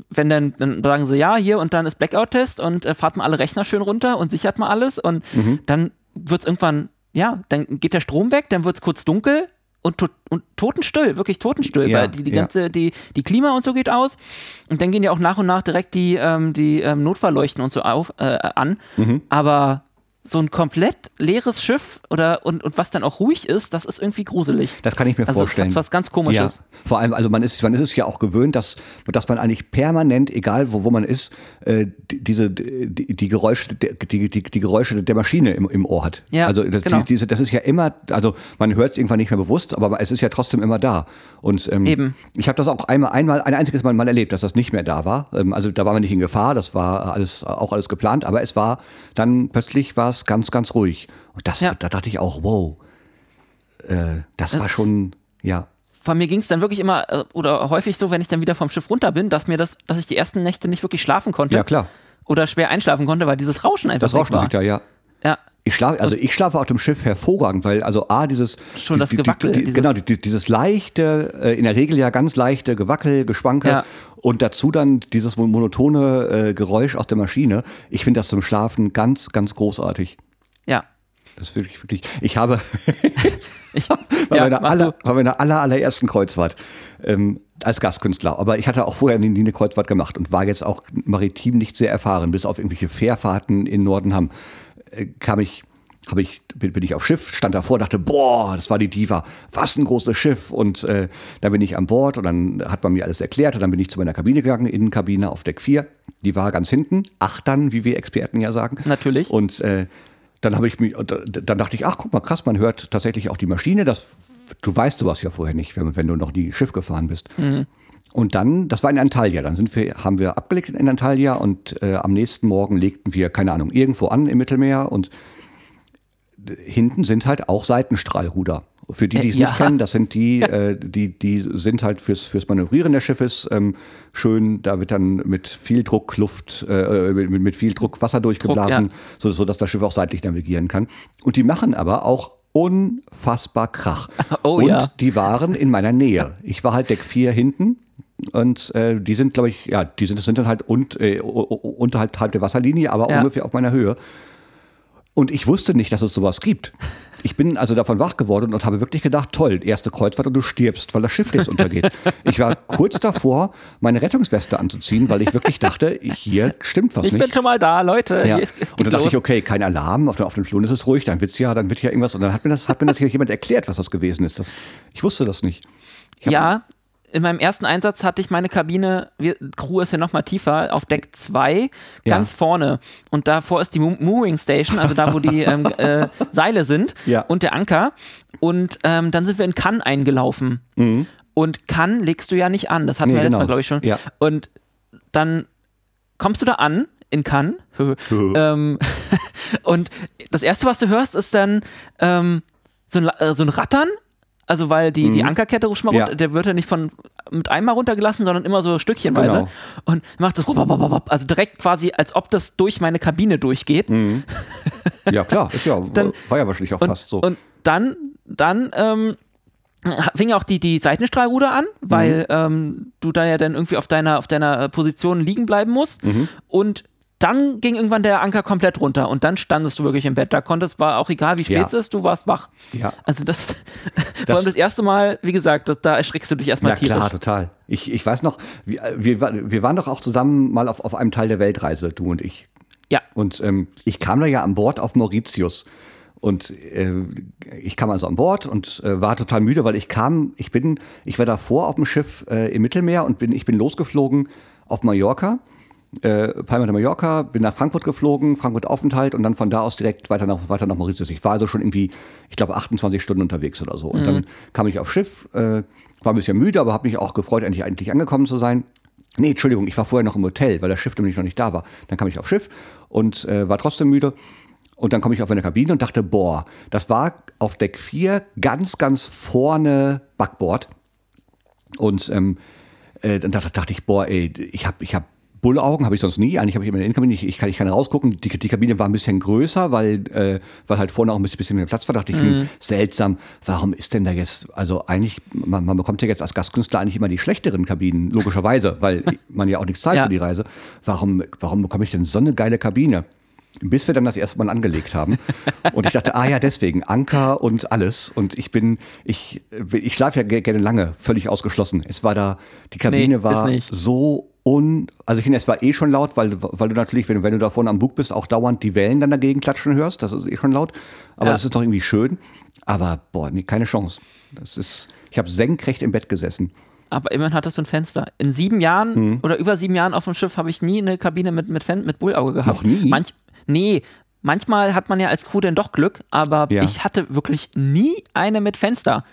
wenn dann, dann sagen sie, ja, hier und dann ist Blackout-Test und äh, fahrt mal alle Rechner schön runter und sichert mal alles und Mhm. dann wird es irgendwann, ja, dann geht der Strom weg, dann wird es kurz dunkel und, to und totenstill, wirklich totenstill, Ja, weil die, die ja. ganze, die, die Klima und so geht aus und dann gehen ja auch nach und nach direkt die, ähm, die ähm, Notfallleuchten und so auf, äh, an, Mhm. aber so ein komplett leeres Schiff oder und, und was dann auch ruhig ist, das ist irgendwie gruselig. Das kann ich mir Also es vorstellen. hat was ganz Komisches. Ja, vor allem, also man ist, man ist es ja auch gewöhnt, dass, dass man eigentlich permanent, egal wo, wo man ist, äh, die, diese, die, die Geräusche, die, die, die, Geräusche der Maschine im, im Ohr hat. Ja, also das, genau. die, diese, das ist ja immer, also man hört es irgendwann nicht mehr bewusst, aber es ist ja trotzdem immer da. Und ähm, Eben. ich habe das auch einmal, einmal, ein einziges Mal, mal erlebt, dass das nicht mehr da war. Ähm, also da waren wir nicht in Gefahr, das war alles auch alles geplant, aber es war dann plötzlich war es ganz, ganz ruhig. Und das, Ja. da dachte ich auch, wow, äh, das, war schon, ja. Von mir ging es dann wirklich immer äh, oder häufig so, wenn ich dann wieder vom Schiff runter bin, dass mir das, dass ich die ersten Nächte nicht wirklich schlafen konnte. Ja, klar. Oder schwer einschlafen konnte, weil dieses Rauschen einfach Das Rauschen war. sieht da, ja. Ja, Ich schlafe, also ich schlafe auf dem Schiff hervorragend, weil also A, dieses Schon das Gewackel, die, die, dieses- genau, die, die, dieses leichte, äh, in der Regel ja ganz leichte Gewackel, Geschwanke Ja. Und dazu dann dieses mon- monotone äh, Geräusch aus der Maschine. Ich finde das zum Schlafen ganz, ganz großartig. ja. Das ist wirklich, wirklich. Ich habe Ich, bei, ja, meiner, aller, bei meiner aller, allerersten Kreuzfahrt ähm, als Gastkünstler. Aber ich hatte auch vorher nie eine Kreuzfahrt gemacht und war jetzt auch maritim nicht sehr erfahren. Bis auf irgendwelche Fährfahrten in Nordenham äh, kam ich, habe ich, bin, bin ich auf Schiff, stand davor, dachte, boah, das war die Diva, was ein großes Schiff. Und äh, dann bin ich an Bord und dann hat man mir alles erklärt und dann bin ich zu meiner Kabine gegangen, Innenkabine auf Deck 4. Die war ganz hinten, Achtern, wie wir Experten ja sagen. Natürlich. Und äh, dann habe ich mich, dann dachte ich, ach guck mal, krass, man hört tatsächlich auch die Maschine. Das, du weißt sowas ja vorher nicht, wenn, wenn du noch nie Schiff gefahren bist. Und dann, das war in Antalya, dann sind wir, haben wir abgelegt in Antalya und äh, am nächsten Morgen legten wir, keine Ahnung, irgendwo an im Mittelmeer und hinten sind halt auch Seitenstrahlruder. Für die, die es Äh, ja. nicht kennen, das sind die, äh, die, die sind halt fürs, fürs Manövrieren des Schiffes ähm, schön. Da wird dann mit viel Druck Luft, äh, mit, mit viel Druck Wasser durchgeblasen, ja. so, so dass das Schiff auch seitlich navigieren kann. Und die machen aber auch unfassbar Krach. Oh und ja. die waren in meiner Nähe. Ich war halt Deck 4 hinten. Und äh, die sind, glaube ich, ja, die sind, sind dann halt und, äh, unterhalb halb der Wasserlinie, aber Ja. ungefähr auf meiner Höhe. Und ich wusste nicht, dass es sowas gibt. Ich bin also davon wach geworden und habe wirklich gedacht, toll, erste Kreuzfahrt und du stirbst, weil das Schiff jetzt untergeht. Ich war kurz davor, meine Rettungsweste anzuziehen, weil ich wirklich dachte, hier stimmt was Ich nicht. bin schon mal da, Leute. Ja. Und dann dachte los. ich, okay, kein Alarm, auf, dem- auf dem Flur ist es ruhig, dann wird's ja, dann wird ja irgendwas. Und dann hat mir das, hat mir das hier jemand erklärt, was das gewesen ist. Das, ich wusste das nicht. Ich Ja, in meinem ersten Einsatz hatte ich meine Kabine, wir, Crew ist ja noch mal tiefer, auf Deck 2, ganz Ja. vorne. Und davor ist die Mo- Mooring Station, also da, wo die ähm, äh, Seile sind Ja. und der Anker. Und ähm, dann sind wir in Cannes eingelaufen. Und Cannes legst du ja nicht an, das hatten Mhm. Nee, wir letztes genau. Mal, glaube ich, schon. Ja. Und dann kommst du da an in Cannes ähm, und das erste, was du hörst, ist dann ähm, so, ein, äh, so ein Rattern. Also weil die, die Ankerkette rutscht mal Mhm. Ja. runter, der wird ja nicht von mit einmal runtergelassen, sondern immer so stückchenweise. Genau. Und macht das also direkt quasi, als ob das durch meine Kabine durchgeht. Ja, klar, ist ja, Dann- war ja wahrscheinlich auch Und, fast so. und dann, dann ähm, fing auch die, die Seitenstrahlruder an, weil Mhm. ähm, du da ja dann irgendwie auf deiner, auf deiner äh, Position liegen bleiben musst. Mhm. Und dann ging irgendwann der Anker komplett runter und dann standest du wirklich im Bett. Da konntest, war auch egal, wie spät Ja. es ist, du warst wach. Ja. Also das, vor allem das erste Mal, wie gesagt, das, da erschreckst du dich erstmal Ja, tierisch. klar, total. Ich, ich weiß noch, wir, wir, wir waren doch auch zusammen mal auf, auf einem Teil der Weltreise, du und ich. Ja, Und ähm, ich kam da ja an Bord auf Mauritius. Und äh, ich kam also an Bord und äh, war total müde, weil ich kam, ich bin, ich war davor auf dem Schiff äh, im Mittelmeer und bin, ich bin losgeflogen auf Mallorca, äh, Palma de Mallorca, bin nach Frankfurt geflogen, Frankfurt Aufenthalt und dann von da aus direkt weiter nach, weiter nach Mauritius. Ich war also schon irgendwie, ich glaube, 28 Stunden unterwegs oder so. Und dann kam ich aufs Schiff, äh, war ein bisschen müde, aber habe mich auch gefreut, endlich, endlich angekommen zu sein. Nee, Entschuldigung, ich war vorher noch im Hotel, weil das Schiff nämlich noch nicht da war. Dann kam ich aufs Schiff und äh, war trotzdem müde. Und dann komme ich auf meine Kabine und dachte, boah, das war auf Deck 4 ganz, ganz vorne Backbord. Und ähm, äh, dann dachte, dachte ich, boah, ey, ich habe ich hab Bullaugen, habe ich sonst nie. Eigentlich habe ich immer in der Innenkabine, ich, ich, kann, ich kann rausgucken. Die, die Kabine war ein bisschen größer, weil, äh, weil halt vorne auch ein bisschen, bisschen mehr Platz war. Dachte ich, hm, seltsam, warum ist denn da jetzt, also eigentlich, man, man bekommt ja jetzt als Gastkünstler eigentlich immer die schlechteren Kabinen, logischerweise, weil man ja auch nichts zahlt Ja. für die Reise. Warum, warum bekomme ich denn so eine geile Kabine? Bis wir dann das erste Mal angelegt haben. Und ich dachte, ah ja, deswegen, Anker und alles. Und ich bin, ich, ich schlafe ja ge- gerne lange, völlig ausgeschlossen. Es war da, die Kabine Nee, war so un, also ich finde, es war eh schon laut, weil, weil du natürlich, wenn, du- wenn du da vorne am Bug bist, auch dauernd die Wellen dann dagegen klatschen hörst. Das ist eh schon laut. Aber Ja. das ist doch irgendwie schön. Aber boah, nee, keine Chance. Das ist, ich habe senkrecht im Bett gesessen. aber immerhin hattest du ein Fenster. In sieben Jahren Hm. oder über sieben Jahren auf dem Schiff habe ich nie eine Kabine mit, mit, Fen mit Bullauge gehabt. Noch nie? Manch, nee, manchmal hat man ja als Crew dann doch Glück, aber Ja. ich hatte wirklich nie eine mit Fenster.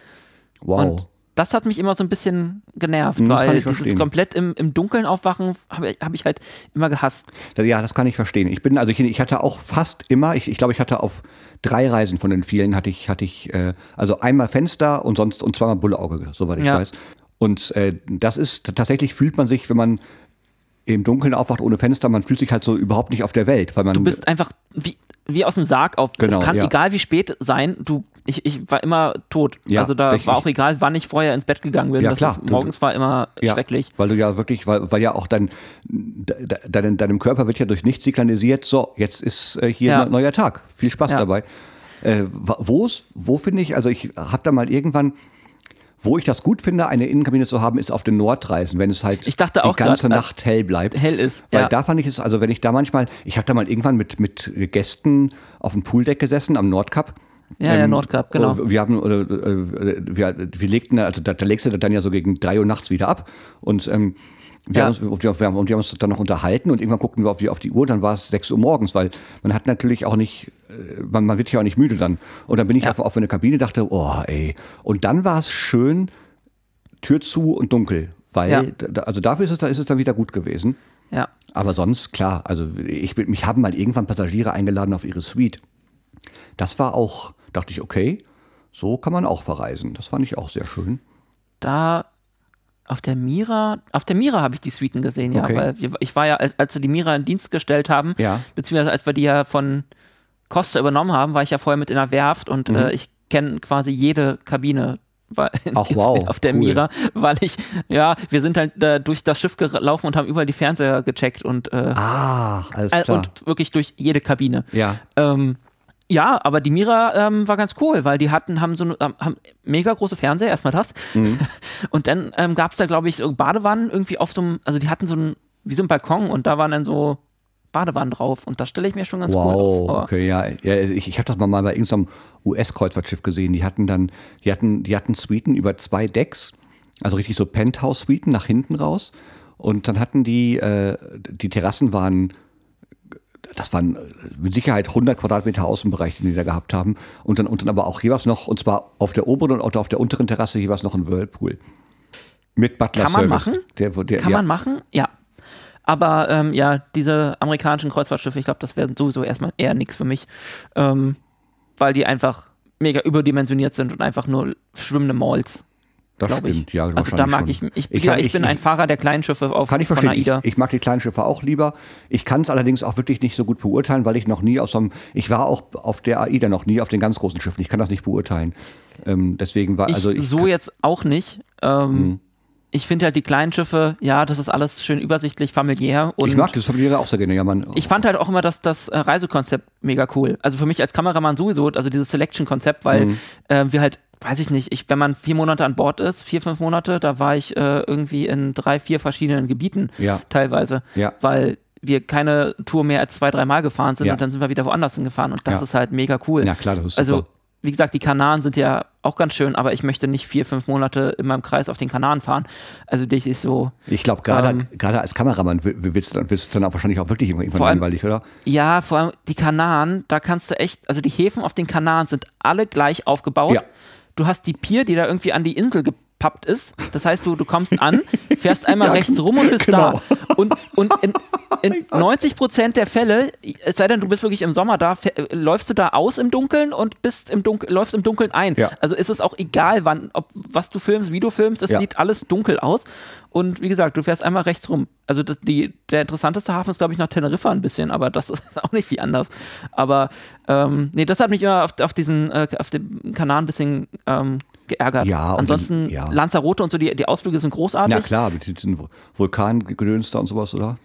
Wow. Und das hat mich immer so ein bisschen genervt, Hm, das weil ich dieses verstehen. komplett im, im Dunkeln aufwachen habe ich, hab ich halt immer gehasst. Ja, das kann ich verstehen. Ich bin, also ich, ich hatte auch fast immer, ich, ich glaube, ich hatte auf drei Reisen von den vielen, hatte ich, hatte ich, äh, also einmal Fenster und sonst und zweimal Bullauge, soweit ich Ja. weiß. Und äh, das ist, tatsächlich fühlt man sich, wenn man im Dunkeln aufwacht ohne Fenster, man fühlt sich halt so überhaupt nicht auf der Welt, weil man. Du bist einfach wie, wie aus dem Sarg auf. Genau, es kann ja. egal wie spät sein, du, ich, ich war immer tot. Ja, also da ich- war auch egal, wann ich vorher ins Bett gegangen bin. Ja, das klar. Ist, morgens war immer ja, schrecklich. Weil du ja wirklich, weil, weil ja auch dein, de, de, deinem, Körper wird ja durch nichts signalisiert, so, jetzt ist äh, hier Ja. ein neuer Tag. Viel Spaß dabei. Äh, wa- wo ist, wo finde ich, also ich habe da mal irgendwann, Wo ich das gut finde, eine Innenkabine zu haben, ist auf den Nordreisen, wenn es halt Ich dachte die ganze grad, äh, Nacht hell bleibt. hell ist, Weil ja. da fand ich es, also wenn ich da manchmal, ich habe da mal irgendwann mit, mit Gästen auf dem Pooldeck gesessen am Nordkap. Ja, ja, Nordkap, genau. Wir haben, oder, äh, wir, wir legten, also da, da legst du dann ja so gegen drei Uhr nachts wieder ab und ähm, wir, Ja. haben uns, und wir, haben, wir haben uns dann noch unterhalten und irgendwann guckten wir auf die, auf die Uhr, dann war es 6 Uhr morgens, weil man hat natürlich auch nicht, äh, man, man wird ja auch nicht müde dann. Und dann bin ich Ja. auf, auf eine Kabine, dachte, oh ey. Und dann war es schön, Tür zu und dunkel, weil, Ja. da, also dafür ist es, da ist es dann wieder gut gewesen. Ja. Aber sonst, klar, also ich, mich haben mal irgendwann Passagiere eingeladen auf ihre Suite. Das war auch, dachte ich, okay, so kann man auch verreisen. Das fand ich auch sehr schön. Da auf der Mira, auf der Mira habe ich die Suiten gesehen, ja, Okay. weil wir, ich war ja, als, als sie die Mira in Dienst gestellt haben, Ja. beziehungsweise als wir die ja von Costa übernommen haben, war ich ja vorher mit in der Werft und Mhm. äh, ich kenne quasi jede Kabine. Ach, wow, Auf der cool. Mira, weil ich, ja, wir sind halt äh, durch das Schiff gelaufen und haben überall die Fernseher gecheckt und, äh, Ach, alles klar. und wirklich durch jede Kabine. ja, Ähm, ja, aber die Mira ähm, war ganz cool, weil die hatten, haben so ähm, haben mega große Fernseher, erstmal das. Mhm. Und dann ähm, gab es da, glaube ich, so Badewannen irgendwie auf so einem, also die hatten so ein, wie so ein Balkon und da waren dann so Badewannen drauf. Und das stelle ich mir schon ganz cool wow, vor. okay, ja. ja ich ich habe das mal mal bei irgendeinem US-Kreuzfahrtschiff gesehen. Die hatten dann, die hatten, die hatten Suiten über zwei Decks, also richtig so Penthouse-Suiten nach hinten raus. Und dann hatten die, äh, die Terrassen waren das waren äh, mit Sicherheit 100 Quadratmeter Außenbereich, den die da gehabt haben. Und dann, und dann aber auch jeweils noch, und zwar auf der oberen und auf der unteren Terrasse jeweils noch ein Whirlpool. Mit Butler Kann man Service. machen? Der, der, Kann ja. man machen? Ja. Aber ähm, ja, diese amerikanischen Kreuzfahrtschiffe, ich glaube, das wäre sowieso erstmal eher nichts für mich, ähm, weil die einfach mega überdimensioniert sind und einfach nur schwimmende Malls. Das glaube ich. stimmt, ja. also da mag ich, schon. ich, ja, kann- ich, bin ein Fahrer der kleinen Schiffe auf Kann ich von verstehen. Ich, AIDA. ich mag die kleinen Schiffe auch lieber. Ich kann es allerdings auch wirklich nicht so gut beurteilen, weil ich noch nie aus so einem, ich war auch auf der AIDA noch nie auf den ganz großen Schiffen. Ich kann das nicht beurteilen. Ähm, deswegen war, Ich also ich, so jetzt auch nicht. Ähm, Ich finde halt die kleinen Schiffe, ja, das ist alles schön übersichtlich, familiär. Und ich mag das familiäre auch sehr gerne. Ja, man, ich fand halt auch immer das, das äh, Reisekonzept mega cool. Also für mich als Kameramann sowieso, also dieses Selection-Konzept, weil Mhm. äh, wir halt, weiß ich nicht, ich, wenn man vier Monate an Bord ist, vier, fünf Monate, da war ich äh, irgendwie in drei, vier verschiedenen Gebieten Ja. teilweise, Ja. weil wir keine Tour mehr als zwei, drei Mal gefahren sind Ja. und dann sind wir wieder woanders hingefahren und das Ja. ist halt mega cool. Na klar, das ist Also, super. wie gesagt, die Kanaren sind ja auch ganz schön, aber ich möchte nicht vier, fünf Monate in meinem Kreis auf den Kanaren fahren. Also, dich ist so, Ich glaube, gerade ähm, gerade als Kameramann willst du dann, willst du dann auch wahrscheinlich auch wirklich irgendwann allem- langweilig, oder? Ja, vor allem die Kanaren, da kannst du echt, also die Häfen auf den Kanaren sind alle gleich aufgebaut. Ja. Du hast die Pier, die da irgendwie an die Insel gepappt ist. Das heißt, du, du kommst an, fährst einmal Ja, rechts rum und bist genau. da. Und, und in, in 90 Prozent der Fälle, es sei denn, du bist wirklich im Sommer da, läufst du da aus im Dunkeln und bist im Dunkel, läufst im Dunkeln ein. Ja. Also ist es auch egal, wann, ob was du filmst, wie du filmst, es Ja. sieht alles dunkel aus. Und wie gesagt, du fährst einmal rechts rum. Also das, die, der interessanteste Hafen ist, glaube ich, noch Teneriffa ein bisschen, aber das ist auch nicht viel anders. Aber ähm, nee, das hat mich immer auf, auf diesen, äh, auf dem Kanal ein bisschen ähm, geärgert. Ja, Ansonsten die- ja. Lanzarote und so, die, die Ausflüge sind großartig. Ja klar, mit diesen Vulkangedöns da und sowas, oder?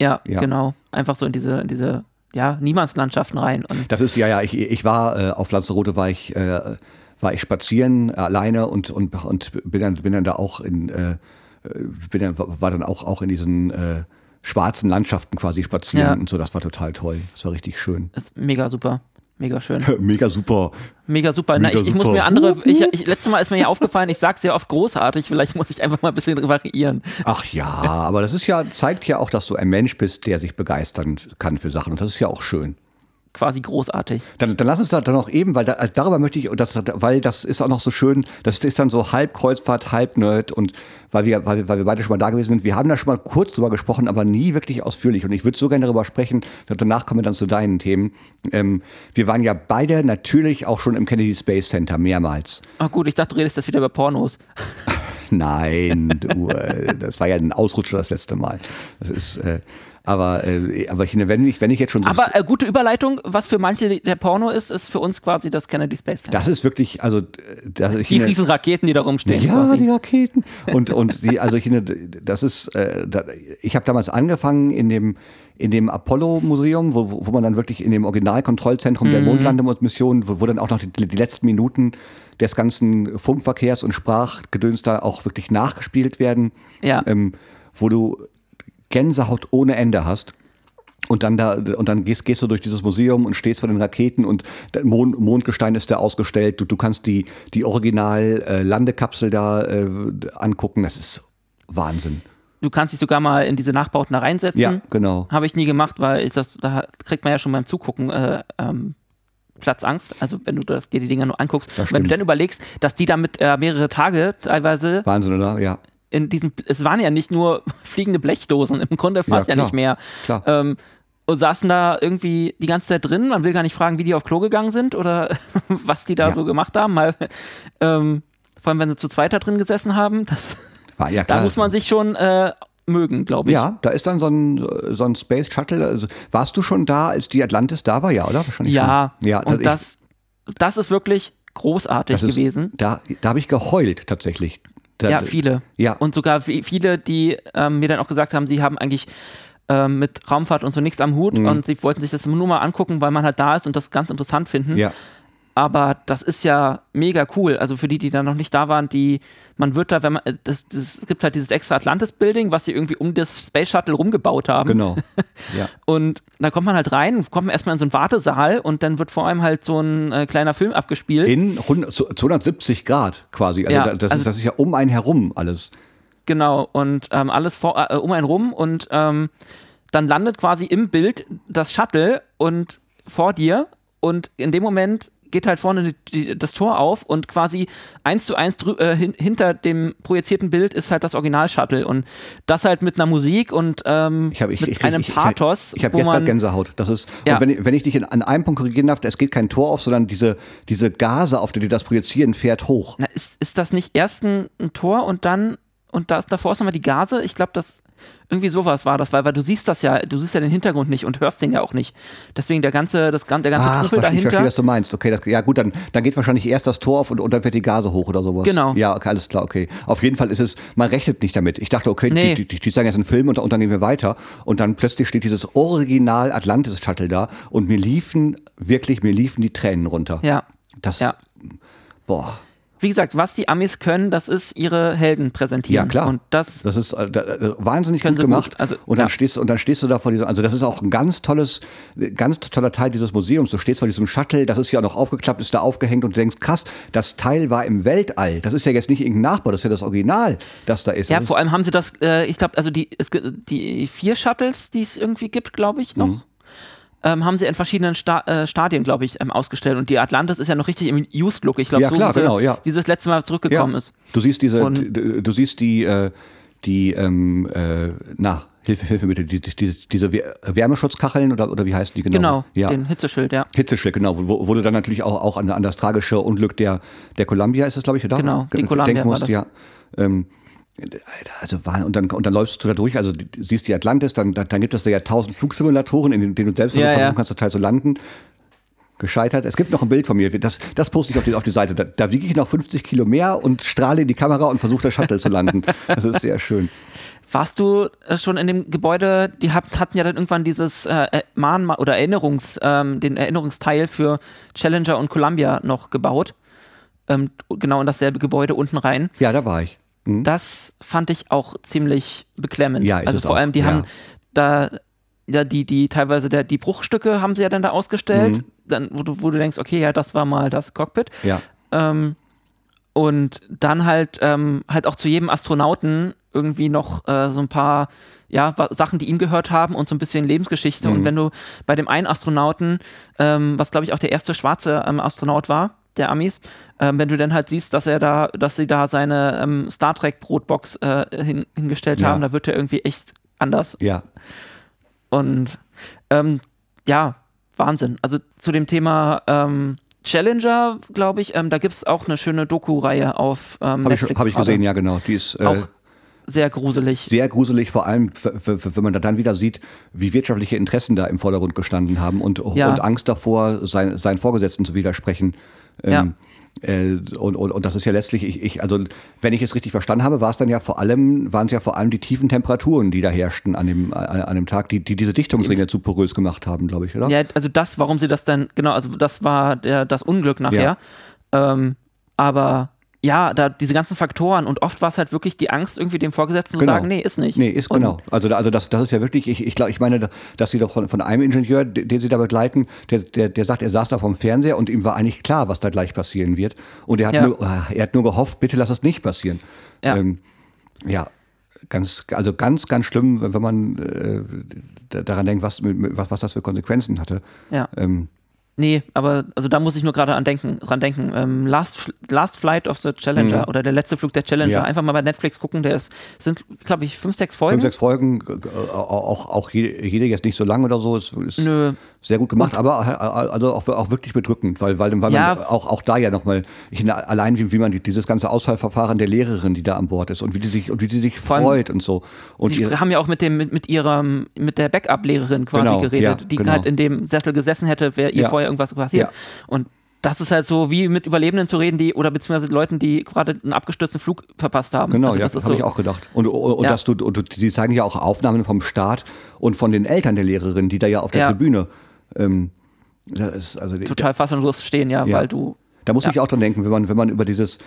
Ja, Ja. genau. Einfach so in diese, in diese ja, Niemandslandschaften rein. Und Das ist ja, ja, ich, ich war äh, auf Lanzarote, war ich, äh, war ich spazieren alleine und, und, und bin, dann, bin dann da auch in, äh, bin dann, war dann auch, auch in diesen äh, schwarzen Landschaften quasi spazieren Ja. und so. Das war total toll. Das war richtig schön. ist mega super. Mega schön. Mega super. Mega super. Na, Mega ich, ich muss super. mir andere. Ich, ich, letztes Mal ist mir ja aufgefallen, ich sage sehr oft großartig, vielleicht muss ich einfach mal ein bisschen variieren. Ach ja, aber das ist ja, zeigt ja auch, dass du ein Mensch bist, der sich begeistern kann für Sachen. Und das ist ja auch schön. Quasi großartig. Dann, dann lass uns da dann noch eben, weil da, also darüber möchte ich, das, weil das ist auch noch so schön, das ist dann so halb Kreuzfahrt, halb Nerd und weil wir, weil, wir- weil wir beide schon mal da gewesen sind, wir haben da schon mal kurz drüber gesprochen, aber nie wirklich ausführlich. Und ich würde so gerne darüber sprechen, danach kommen wir dann zu deinen Themen. Ähm, wir waren ja beide natürlich auch schon im Kennedy Space Center mehrmals. Ach gut, ich dachte, du redest jetzt wieder über Pornos. Nein, du, äh, das war ja ein Ausrutscher das letzte Mal. Das ist, äh, aber, äh, aber ich, wenn ich, wenn ich jetzt schon so Aber äh, gute Überleitung, was für manche der Porno ist, ist für uns quasi das Kennedy Space Center. das ist wirklich, also, äh, das, ich Die finde- riesen Raketen, die da rumstehen. Ja, quasi. die Raketen. Und, und die, also ich finde, das ist, äh, da, ich habe damals angefangen in dem, in dem Apollo-Museum, wo, wo man dann wirklich in dem Originalkontrollzentrum Mhm. der Mondlandemission, wo, wo dann auch noch die, die letzten Minuten des ganzen Funkverkehrs und Sprachgedöns da auch wirklich nachgespielt werden, Ja. ähm, wo du Gänsehaut ohne Ende hast. Und dann da und dann gehst, gehst du durch dieses Museum und stehst vor den Raketen und der Mond, Mondgestein ist da ausgestellt. Du, du kannst die die Original äh, Landekapsel da äh, angucken. Das ist Wahnsinn. Du kannst dich sogar mal in diese Nachbauten da reinsetzen. Ja, genau. Habe ich nie gemacht, weil das, da kriegt man ja schon beim Zugucken äh, ähm, Platzangst. Also wenn du das, dir die Dinger nur anguckst. Wenn du dann überlegst, dass die damit äh, mehrere Tage teilweise Wahnsinn, oder? Ja. In diesem, es waren ja nicht nur fliegende Blechdosen, im Grunde fast ja, klar. nicht mehr. Klar. Ähm, und saßen da irgendwie die ganze Zeit drin. Man will gar nicht fragen, wie die auf Klo gegangen sind oder was die da Ja. so gemacht haben. Mal, ähm, vor allem, wenn sie zu zweit da drin gesessen haben. Das, War, ja da klar. muss man sich schon äh, mögen, glaube ich. Ja, da ist dann so ein, so ein Space Shuttle. Also, warst du schon da, als die Atlantis da war? Ja, oder? Wahrscheinlich Ja, schon. ja und ich- das, das ist wirklich großartig ist, gewesen. Da, da habe ich geheult tatsächlich. Da, Ja, viele. Ja. Und sogar vi- viele, die ähm, mir dann auch gesagt haben, sie haben eigentlich ähm, mit Raumfahrt und so nichts am Mhm. Hut und sie wollten sich das nur mal angucken, weil man halt da ist und das ganz interessant finden. Ja. Aber das ist ja mega cool. Also für die, die da noch nicht da waren, die, man wird da, wenn man, äh, das, das, es gibt halt dieses extra Atlantis-Building, was sie irgendwie um das Space Shuttle rumgebaut haben. Genau. Ja. Und da kommt man halt rein, kommt man erstmal in so einen Wartesaal und dann wird vor allem halt so ein äh, kleiner Film abgespielt. In 100, 270 Grad quasi. Also, Ja, da, das, also- ist, das ist ja um einen herum alles. Genau, und ähm, alles vor, äh, um einen rum und ähm, dann landet quasi im Bild das Shuttle und vor dir und in dem Moment geht halt vorne die, das Tor auf und quasi eins zu eins äh, hin, hinter dem projizierten Bild ist halt das Original-Shuttle und das halt mit einer Musik und ähm, Ich hab, ich, mit ich, einem Pathos, Ich, habe jetzt gerade Gänsehaut. Das ist, Ja. und wenn, ich- wenn ich dich in, an einem Punkt korrigieren darf, es geht kein Tor auf, sondern diese, diese Gase, auf die die das projizieren, fährt hoch. Na, ist, ist das nicht erst ein, ein Tor und dann, und da ist, davor ist nochmal die Gase? Ich glaube, das irgendwie sowas war das, weil, weil du siehst das ja, du siehst ja den Hintergrund nicht und hörst den ja auch nicht. Deswegen der ganze, das, der ganze Ach, Trubel ich verstehe, dahinter. was du meinst. Okay, das, ja gut, dann, dann geht wahrscheinlich erst das Tor auf und, und dann fährt die Gase hoch oder sowas. Genau. Ja, okay, alles klar, okay. Auf jeden Fall ist es, man rechnet nicht damit. Ich dachte, okay, Nee. die, die, die sagen jetzt einen Film und, und dann gehen wir weiter. Und dann plötzlich steht dieses Original Atlantis-Shuttle da und mir liefen, wirklich, mir liefen die Tränen runter. Ja. Das, Ja. boah. Wie gesagt, was die Amis können, das ist ihre Helden präsentieren. Ja, klar. Und das, Das ist äh, äh, wahnsinnig gut sie gut. gemacht. Also, und dann ja. stehst und dann stehst du da vor diesem, also das ist auch ein ganz tolles, ganz toller Teil dieses Museums. Du stehst vor diesem Shuttle, das ist ja auch noch aufgeklappt, ist da aufgehängt und du denkst, krass, das Teil war im Weltall. Das ist ja jetzt nicht irgendein Nachbau, das ist ja das Original, das da ist. ja, das vor allem haben sie das, äh, ich glaube, also die, es, die vier Shuttles, die es irgendwie gibt, glaube ich, noch. Mhm. Ähm, haben sie in verschiedenen Sta äh, Stadien, glaube ich, ähm, ausgestellt. Und die Atlantis ist ja noch richtig im Used-Look. Ich glaube, Ja, so klar, genau, ja. das letzte Mal zurückgekommen ja. ist. Du siehst diese, Und- du, du siehst die, äh, die, ähm, äh, na, Hilfe, Hilfe bitte, die, die, diese, diese Wär- Wärmeschutzkacheln oder, oder wie heißen die genau? Genau, ja. den Hitzeschild, ja. Hitzeschild, genau, wo, wo du dann natürlich auch, auch an, an das tragische Unglück der, der Columbia ist es, glaube ich, oder? Genau, die Columbia denken war musst, das. ja. Ähm, also war, und dann, und dann läufst du da durch, also du siehst die Atlantis, dann, dann, dann gibt es da ja tausend Flugsimulatoren, in denen, du selbst Ja, versuchen ja. kannst, das Teil zu landen. Gescheitert. Es gibt noch ein Bild von mir, das, das poste ich auf die, auf die Seite. Da, da wiege ich noch 50 Kilo mehr und strahle in die Kamera und versuche das Shuttle zu landen. Das ist sehr schön. Warst du äh, schon in dem Gebäude, die hat, hatten ja dann irgendwann dieses äh, äh, Mahn oder Erinnerungs, ähm, den Erinnerungsteil für Challenger und Columbia noch gebaut. Ähm, genau in dasselbe Gebäude unten rein. Ja, da war ich. Mhm. Das fand ich auch ziemlich beklemmend. Ja, also es vor auch, allem, die ja. haben da ja die, die teilweise der, die Bruchstücke haben sie ja dann da ausgestellt, Mhm. dann, wo du, wo du denkst, okay, ja, das war mal das Cockpit. Ja. Ähm, und dann halt, ähm, halt auch zu jedem Astronauten irgendwie noch äh, so ein paar ja, Sachen, die ihm gehört haben und so ein bisschen Lebensgeschichte. Mhm. Und wenn du bei dem einen Astronauten, ähm, was glaube ich auch der erste schwarze ähm, Astronaut war, der Amis, ähm, wenn du dann halt siehst, dass er da, dass sie da seine ähm, Star Trek Brotbox äh, hin, hingestellt Ja. haben, da wird er irgendwie echt anders. Ja. Und ähm, ja, Wahnsinn. Also zu dem Thema ähm, Challenger, glaube ich, ähm, da gibt es auch eine schöne Doku-Reihe auf ähm, Habe ich, Netflix. hab ich gesehen, ja, genau. Die ist äh, Auch sehr gruselig. sehr gruselig, vor allem, wenn man da dann wieder sieht, wie wirtschaftliche Interessen da im Vordergrund gestanden haben und, Ja. und Angst davor, sein, seinen Vorgesetzten zu widersprechen. Ähm, äh, und, und, und das ist ja letztlich, ich, ich, also wenn ich es richtig verstanden habe, war es dann ja vor allem, waren es ja vor allem die tiefen Temperaturen, die da herrschten an dem, an, an dem Tag, die, die diese Dichtungsringe zu porös gemacht haben, glaube ich, oder? Ja, also das, warum sie das dann, genau, also das war der, das Unglück nachher. Ähm, aber ja, da diese ganzen Faktoren und oft war es halt wirklich die Angst, irgendwie dem Vorgesetzten Genau. zu sagen, nee, ist nicht. Nee, ist Und- genau. Also, also das, das ist ja wirklich, ich, ich glaube, ich meine, dass sie doch von, von einem Ingenieur, den sie da begleiten, der, der, der sagt, er saß da vom Fernseher und ihm war eigentlich klar, was da gleich passieren wird. Und er hat, Ja. nur, ah, er hat nur gehofft, bitte lass es nicht passieren. Ja. Ähm, ja. Ganz, also ganz, ganz schlimm, wenn man äh, da- daran denkt, was, was, was das für Konsequenzen hatte. Ja. Ähm, Nee, aber also da muss ich nur gerade denken, dran denken. Ähm, Last, Last Flight of the Challenger oder der letzte Flug der Challenger. Mhm. Ja. Einfach mal bei Netflix gucken, der ist, sind, glaube ich, fünf, sechs Folgen. fünf, sechs Folgen, äh, auch, auch jede, jede jetzt nicht so lang oder so, ist, ist Nö. Sehr gut gemacht, aber äh, also auch, auch wirklich bedrückend, weil, weil, weil Ja, man auch, auch da ja nochmal, allein wie, wie man die, dieses ganze Ausfallverfahren der Lehrerin, die da an Bord ist und wie die sich, und wie die sich freut und so. Und Sie ihre, haben ja auch mit dem, mit, mit ihrem, mit der Backup-Lehrerin quasi Genau, geredet, ja, die genau. halt in dem Sessel gesessen hätte, wäre ihr Ja. vorher irgendwas passiert. Ja. Und das ist halt so, wie mit Überlebenden zu reden, die, oder beziehungsweise Leuten, die gerade einen abgestürzten Flug verpasst haben. Genau, also ja, das habe ist so, ich auch gedacht. Und, und, und Ja. dass du, und sie zeigen ja auch Aufnahmen vom Staat und von den Eltern der Lehrerin, die da ja auf der Ja. Tribüne. Ähm, also total fassungslos stehen, ja, Ja. weil du, Da muss Ja. ich auch dran denken, wenn man, wenn man über dieses,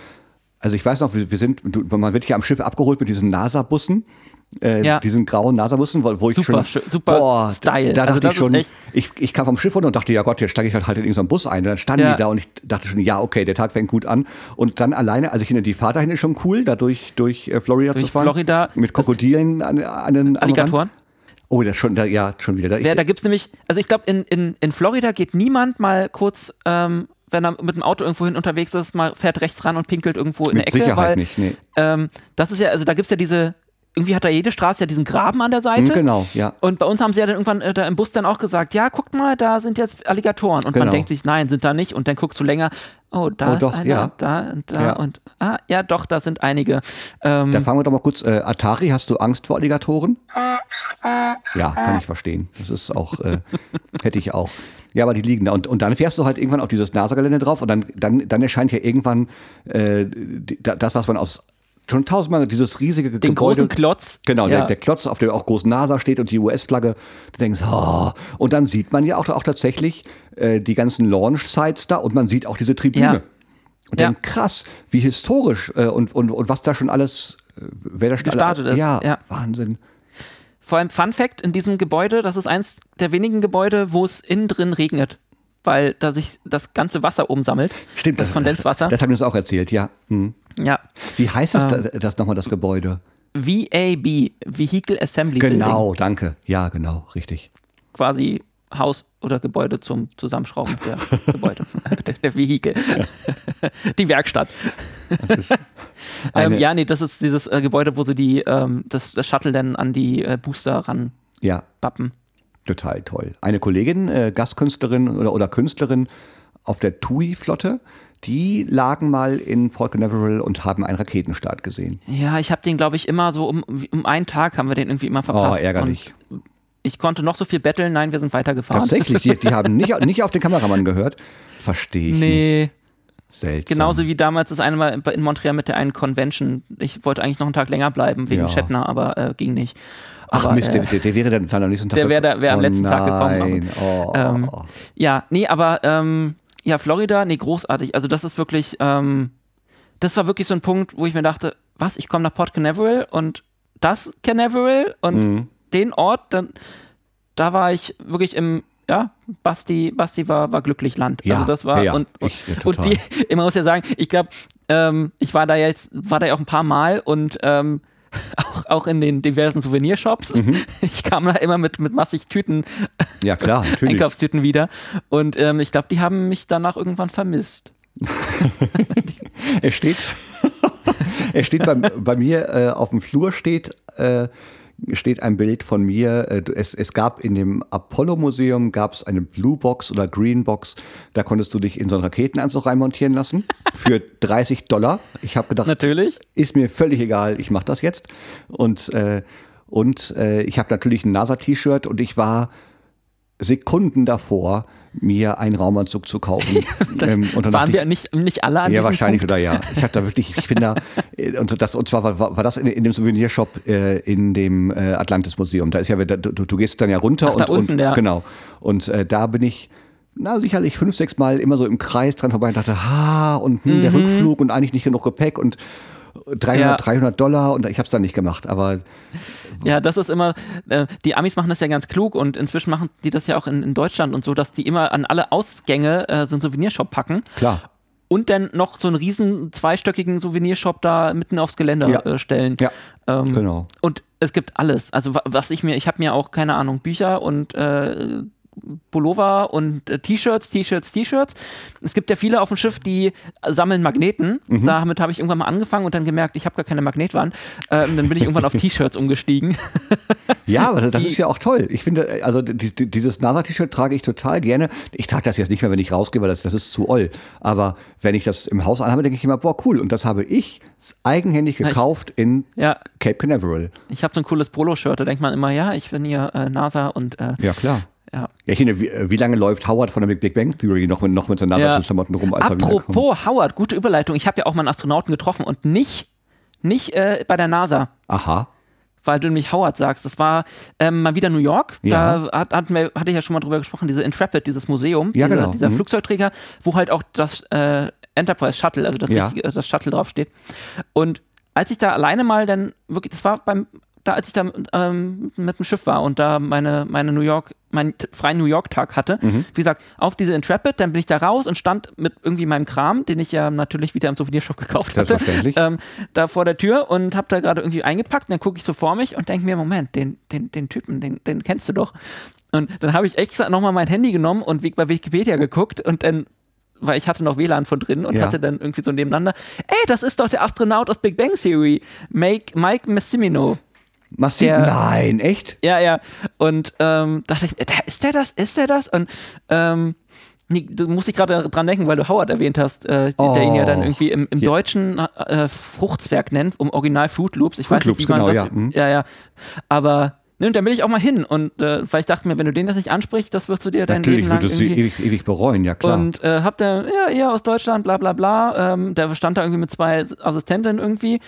also ich weiß noch, wir, wir sind, du, man wird hier am Schiff abgeholt mit diesen NASA-Bussen. Äh, Ja. diesen grauen NASA-Bussen, wo, wo ich Super schon, super Style. Da, da Also dachte ich schon, ich, ich kam vom Schiff runter und dachte, ja Gott, jetzt steige ich halt, halt in irgendeinen Bus ein. Und dann standen Ja. die da und ich dachte schon, ja, okay, der Tag fängt gut an. Und dann alleine, also ich finde die Fahrt dahin ist schon cool, da durch, durch äh, Florida Durch zu fahren. Florida, Mit Krokodilen an, an den am Alligatoren. Rand. Oh, das schon, da, ja, schon wieder. Da, Ja, da gibt es nämlich, also ich glaube, in, in, in Florida geht niemand mal kurz, ähm, wenn er mit dem Auto irgendwo hin unterwegs ist, mal fährt rechts ran und pinkelt irgendwo in Mit der Ecke. Sicherheit weil, nicht, nee. Ähm, das ist ja, also da gibt es ja diese, irgendwie hat da jede Straße ja diesen Graben an der Seite. Hm, genau, ja. Und bei uns haben sie ja dann irgendwann äh, da im Bus dann auch gesagt, ja, guckt mal, da sind jetzt Alligatoren. Und Genau. man denkt sich, nein, sind da nicht. Und dann guckst du länger, oh, da Oh, ist doch, einer, ja. da und da Ja. und ah, ja, doch, da sind einige. Ähm, Da fangen wir doch mal kurz. Äh, Atari, hast du Angst vor Alligatoren? Ja, kann ich verstehen. Das ist auch, äh, hätte ich auch. Ja, aber die liegen da. Und, und dann fährst du halt irgendwann auf dieses NASA-Gelände drauf und dann, dann, dann erscheint ja irgendwann äh, das, was man aus schon tausendmal, dieses riesige den Gebäude. großen Klotz. Genau, ja. der, der Klotz, auf dem auch groß NASA steht und die US-Flagge. Du denkst, oh. Und dann sieht man ja auch, auch tatsächlich äh, die ganzen Launch-Sites da und man sieht auch diese Tribüne. Ja. Und Ja. denkt, krass, wie historisch äh, und, und, und was da schon alles, äh, wer da schon Gestartet alle, ist, Ja, ja. Wahnsinn. Vor allem Fun Fact in diesem Gebäude, das ist eins der wenigen Gebäude, wo es innen drin regnet, weil da sich das ganze Wasser oben sammelt. Stimmt, das, Kondenswasser. Das haben wir uns auch erzählt, ja. Hm. Ja. Wie heißt das, Ähm, da- das nochmal, das Gebäude? VAB, Vehicle Assembly Building. Genau, danke. Ja, genau, richtig. Quasi Haus oder Gebäude zum Zusammenschrauben der Gebäude, der, der Vehikel. die Werkstatt. ähm, ja, nee, das ist dieses äh, Gebäude, wo sie die, ähm, das, das Shuttle dann an die äh, Booster ranbappen. Ja, total toll. Eine Kollegin, äh, Gastkünstlerin oder, oder Künstlerin auf der TUI-Flotte, die lagen mal in Port Canaveral und haben einen Raketenstart gesehen. Ja, ich habe den, glaube ich, immer so um, um einen Tag haben wir den irgendwie immer verpasst. Oh, ärgerlich. Und ich konnte noch so viel betteln, nein, wir sind weitergefahren. Tatsächlich, die, die haben nicht, nicht auf den Kameramann gehört. Verstehe ich nicht. Nee, Seltsam. genauso wie damals das eine Mal in Montreal mit der einen Convention. Ich wollte eigentlich noch einen Tag länger bleiben wegen Ja. Shatner, aber äh, ging nicht. Ach aber, Mist, äh, der, der, wäre dann am nächsten Tag. der wäre da- wäre am oh letzten Tag gekommen, aber- Nein. Oh, Ähm, oh. Ja, nee, aber ähm, ja, Florida, nee, großartig. Also das ist wirklich, ähm, das war wirklich so ein Punkt, wo ich mir dachte, was, ich komme nach Port Canaveral und das Canaveral und Mhm. den Ort, dann, da war ich wirklich im, ja, Basti, Basti war, war glücklich Land. Ja, also das war, ja, und, und, Ich- und die, man muss ja sagen, ich glaube, ähm, ich war da jetzt, war da ja auch ein paar Mal und ähm, auch, auch in den diversen Souvenirshops. Mhm. Ich kam da immer mit, mit massig Tüten Ja, klar. Einkaufstüten wieder. Und ähm, ich glaube, die haben mich danach irgendwann vermisst. Er steht, er steht bei, bei mir äh, auf dem Flur steht, äh, steht ein Bild von mir. Äh, es, es gab in dem Apollo-Museum gab es eine Blue Box oder Green Box. Da konntest du dich in so einen Raketenanzug reinmontieren lassen für 30 Dollar. Ich habe gedacht, Natürlich. ist mir völlig egal, ich mache das jetzt. Und, äh, und äh, ich habe natürlich ein NASA-T-Shirt und ich war Sekunden davor, mir einen Raumanzug zu kaufen. ähm, und dann waren wir nicht, nicht alle an Ja, wahrscheinlich Punkt? oder ja. Ich hatte da wirklich, ich bin da, äh, und, das, und zwar war, war das in, in dem Souvenirshop äh, in dem äh, Atlantis Museum. Da ist ja, du, du gehst dann ja runter Ach, und, unten, und ja. genau. Und äh, da bin ich na, sicherlich fünf, sechs Mal immer so im Kreis dran vorbei und dachte, ha, und hm, der mhm. Rückflug und eigentlich nicht genug Gepäck und 300, ja. 300 Dollar und ich habe es dann nicht gemacht, aber ja, das ist immer, äh, die Amis machen das ja ganz klug und inzwischen machen die das ja auch in, in Deutschland und so, dass die immer an alle Ausgänge äh, so einen Souvenirshop packen. Klar. Und dann noch so einen riesen zweistöckigen Souvenirshop da mitten aufs Geländer ja. äh, stellen. Ja, ähm, genau. Und es gibt alles. Also was ich mir, ich habe mir auch, keine Ahnung, Bücher und äh, Pullover und äh, T-Shirts, T-Shirts, T-Shirts. Es gibt ja viele auf dem Schiff, die sammeln Magneten. Mhm. Damit habe ich irgendwann mal angefangen und dann gemerkt, ich habe gar keine Magnetwand. Ähm, dann bin ich irgendwann auf T-Shirts umgestiegen. ja, aber das die, ist ja auch toll. Ich finde, also die, die, dieses NASA-T-Shirt trage ich total gerne. Ich trage das jetzt nicht mehr, wenn ich rausgehe, weil das, das ist zu oll. Aber wenn ich das im Haus anhabe, denke ich immer, boah, cool. Und das habe ich eigenhändig gekauft ich, in ja, Cape Canaveral. Ich habe so ein cooles Polo-Shirt, da denkt man immer, ja, ich bin hier äh, NASA und äh, ja, klar. Ja. Ja, Chine, wie, wie, lange läuft Howard von der Big Bang Theory noch, noch mit seinen ja. Klamotten rum? Als Apropos Howard, gute Überleitung. Ich habe ja auch mal einen Astronauten getroffen und nicht, nicht äh, bei der NASA. Aha. Weil du nämlich Howard sagst. Das war ähm, mal wieder New York. Ja. Da hat, hat, hatte ich ja schon mal drüber gesprochen, diese Intrepid, dieses Museum, ja, dieser, genau. dieser mhm. Flugzeugträger, wo halt auch das äh, Enterprise Shuttle, also das, ja. richtige, das Shuttle draufsteht. Und als ich da alleine mal dann wirklich, das war beim da, als ich da ähm, mit dem Schiff war und da meine, meine New York, meinen freien New York-Tag hatte, mhm. wie gesagt, auf diese Intrepid, dann bin ich da raus und stand mit irgendwie meinem Kram, den ich ja natürlich wieder im Souvenirshop gekauft hatte, ähm, da vor der Tür und habe da gerade irgendwie eingepackt und dann gucke ich so vor mich und denke mir, Moment, den, den, den Typen, den, den kennst du doch. Und dann habe ich extra nochmal mein Handy genommen und bei Wikipedia geguckt und dann weil ich hatte noch WLAN von drin und ja. hatte dann irgendwie so nebeneinander, ey, das ist doch der Astronaut aus Big Bang Theory, Mike, Mike Massimino. Massiv? Der, Nein, echt? Ja, ja. Und ähm, dachte ich, ist der das? Ist der das? Und ähm, nee, du musst dich gerade dran denken, weil du Howard erwähnt hast, äh, oh. der ihn ja dann oh. irgendwie im, im ja. Deutschen äh, Fruchtzwerg nennt, um Original Fruit Loops. Ich Fruit weiß nicht, wie man genau, das. Ja. Hm. ja, ja. Aber Ne, und da will ich auch mal hin. Und äh, weil ich dachte mir, wenn du den das nicht ansprichst, das wirst du dir dein Natürlich, Leben lang würdest du ewig, ewig bereuen, ja klar. Und äh, hab da, ja, eher aus Deutschland, bla bla bla. Ähm, der stand da irgendwie mit zwei Assistentinnen irgendwie.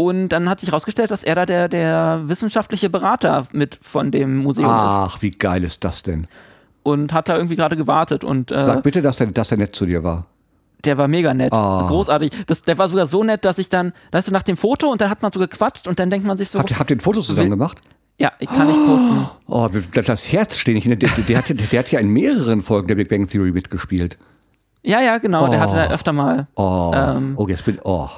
Und dann hat sich herausgestellt, dass er da der, der wissenschaftliche Berater mit von dem Museum Ach, ist. Ach, wie geil ist das denn? Und hat da irgendwie gerade gewartet. Und, äh, Sag bitte, dass er, dass er nett zu dir war. Der war mega nett. Oh. Großartig. Das, der war sogar so nett, dass ich dann, weißt du, nach dem Foto und dann hat man so gequatscht und dann denkt man sich so. Habt, habt ihr ein Foto zusammen gemacht? Ja, ich kann nicht posten. Oh, das Herz steht nicht. Der, der, der, hat, der hat ja in mehreren Folgen der Big Bang Theory mitgespielt. Ja, ja, genau. Oh. Der hatte da öfter mal. Oh, ähm, oh jetzt bin oh.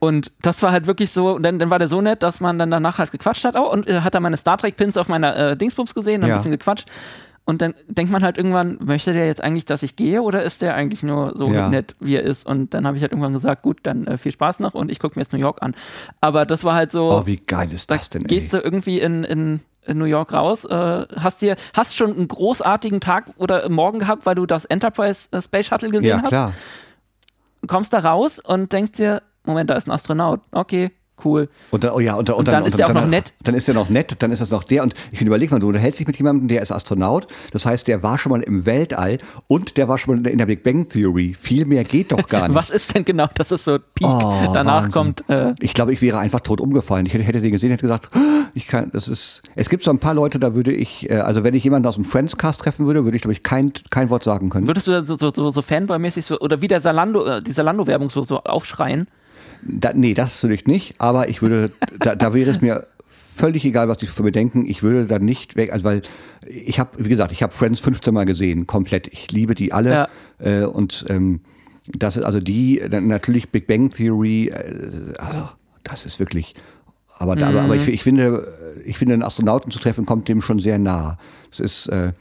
Und das war halt wirklich so, dann, dann war der so nett, dass man dann danach halt gequatscht hat. Oh, und äh, hat er meine Star Trek-Pins auf meiner äh, Dingsbums gesehen, ein ja. bisschen gequatscht. Und dann denkt man halt irgendwann, möchte der jetzt eigentlich, dass ich gehe oder ist der eigentlich nur so ja. nett, wie er ist? Und dann habe ich halt irgendwann gesagt, gut, dann äh, viel Spaß noch und ich gucke mir jetzt New York an. Aber das war halt so. Oh, wie geil ist das denn? Ey? Gehst du irgendwie in, in, in New York raus, äh, hast dir, hast schon einen großartigen Tag oder Morgen gehabt, weil du das Enterprise äh, Space Shuttle gesehen ja, hast. Klar. Kommst da raus und denkst dir, Moment, da ist ein Astronaut. Okay, cool. Und dann, oh ja, und, und, und dann, dann, ist der auch noch nett. Dann ist er noch nett, dann ist das noch der. Und ich finde, überleg mal, du unterhältst dich mit jemandem, der ist Astronaut. Das heißt, der war schon mal im Weltall und der war schon mal in der Big Bang Theory. Viel mehr geht doch gar nicht. Was ist denn genau, dass es so Peak oh, danach Wahnsinn. kommt? Äh ich glaube, ich wäre einfach tot umgefallen. Ich hätte, hätte den gesehen, hätte gesagt, ich kann, das ist. Es gibt so ein paar Leute, da würde ich, äh, also wenn ich jemanden aus dem Friends-Cast treffen würde, würde ich, glaube ich, kein, kein Wort sagen können. Würdest du so, so, so, so Fanboy-mäßig so, oder wie der Salando, äh, die Salando-Werbung so, so aufschreien? Da, nee, das natürlich nicht, aber ich würde, da, da wäre es mir völlig egal, was die für mir denken. Ich würde da nicht weg, also weil ich habe, wie gesagt, ich habe Friends 15 Mal gesehen, komplett. Ich liebe die alle ja. äh, und ähm, das ist also die, natürlich Big Bang Theory, äh, also das ist wirklich, aber, da, mhm. aber, aber ich, ich, finde, ich finde, einen Astronauten zu treffen, kommt dem schon sehr nah. Das ist, äh,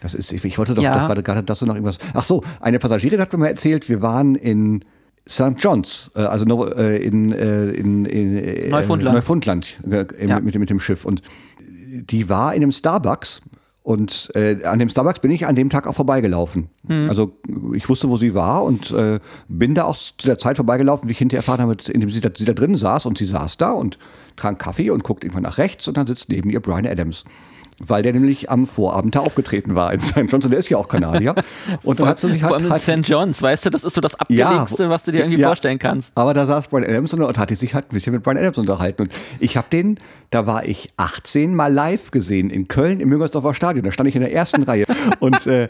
das ist, ich, ich wollte doch, ja. doch gerade, gerade dazu noch irgendwas. Ach so, eine Passagierin hat mir mal erzählt, wir waren in St. John's, äh, also äh, in, äh, in, in Neufundland, Neufundland ja. mit, mit dem Schiff. Und die war in einem Starbucks und äh, an dem Starbucks bin ich an dem Tag auch vorbeigelaufen. Mhm. Also ich wusste, wo sie war und äh, bin da auch zu der Zeit vorbeigelaufen, wie ich hinterher erfahren habe, indem sie da, sie da drin saß und sie saß da und trank Kaffee und guckt irgendwann nach rechts und dann sitzt neben ihr Brian Adams. Weil der nämlich am Vorabend da aufgetreten war in St. John's und der ist ja auch Kanadier. Und dann hat sie sich Vor halt, allem in halt St. John's, weißt du, das ist so das Abgelegste, was du dir irgendwie ja. vorstellen kannst. Aber da saß Brian Adams und, hatte sich halt ein bisschen mit Brian Adams unterhalten. Und ich habe den, da war ich 18 mal live gesehen in Köln im Müngersdorfer Stadion. Da stand ich in der ersten Reihe. Und, äh,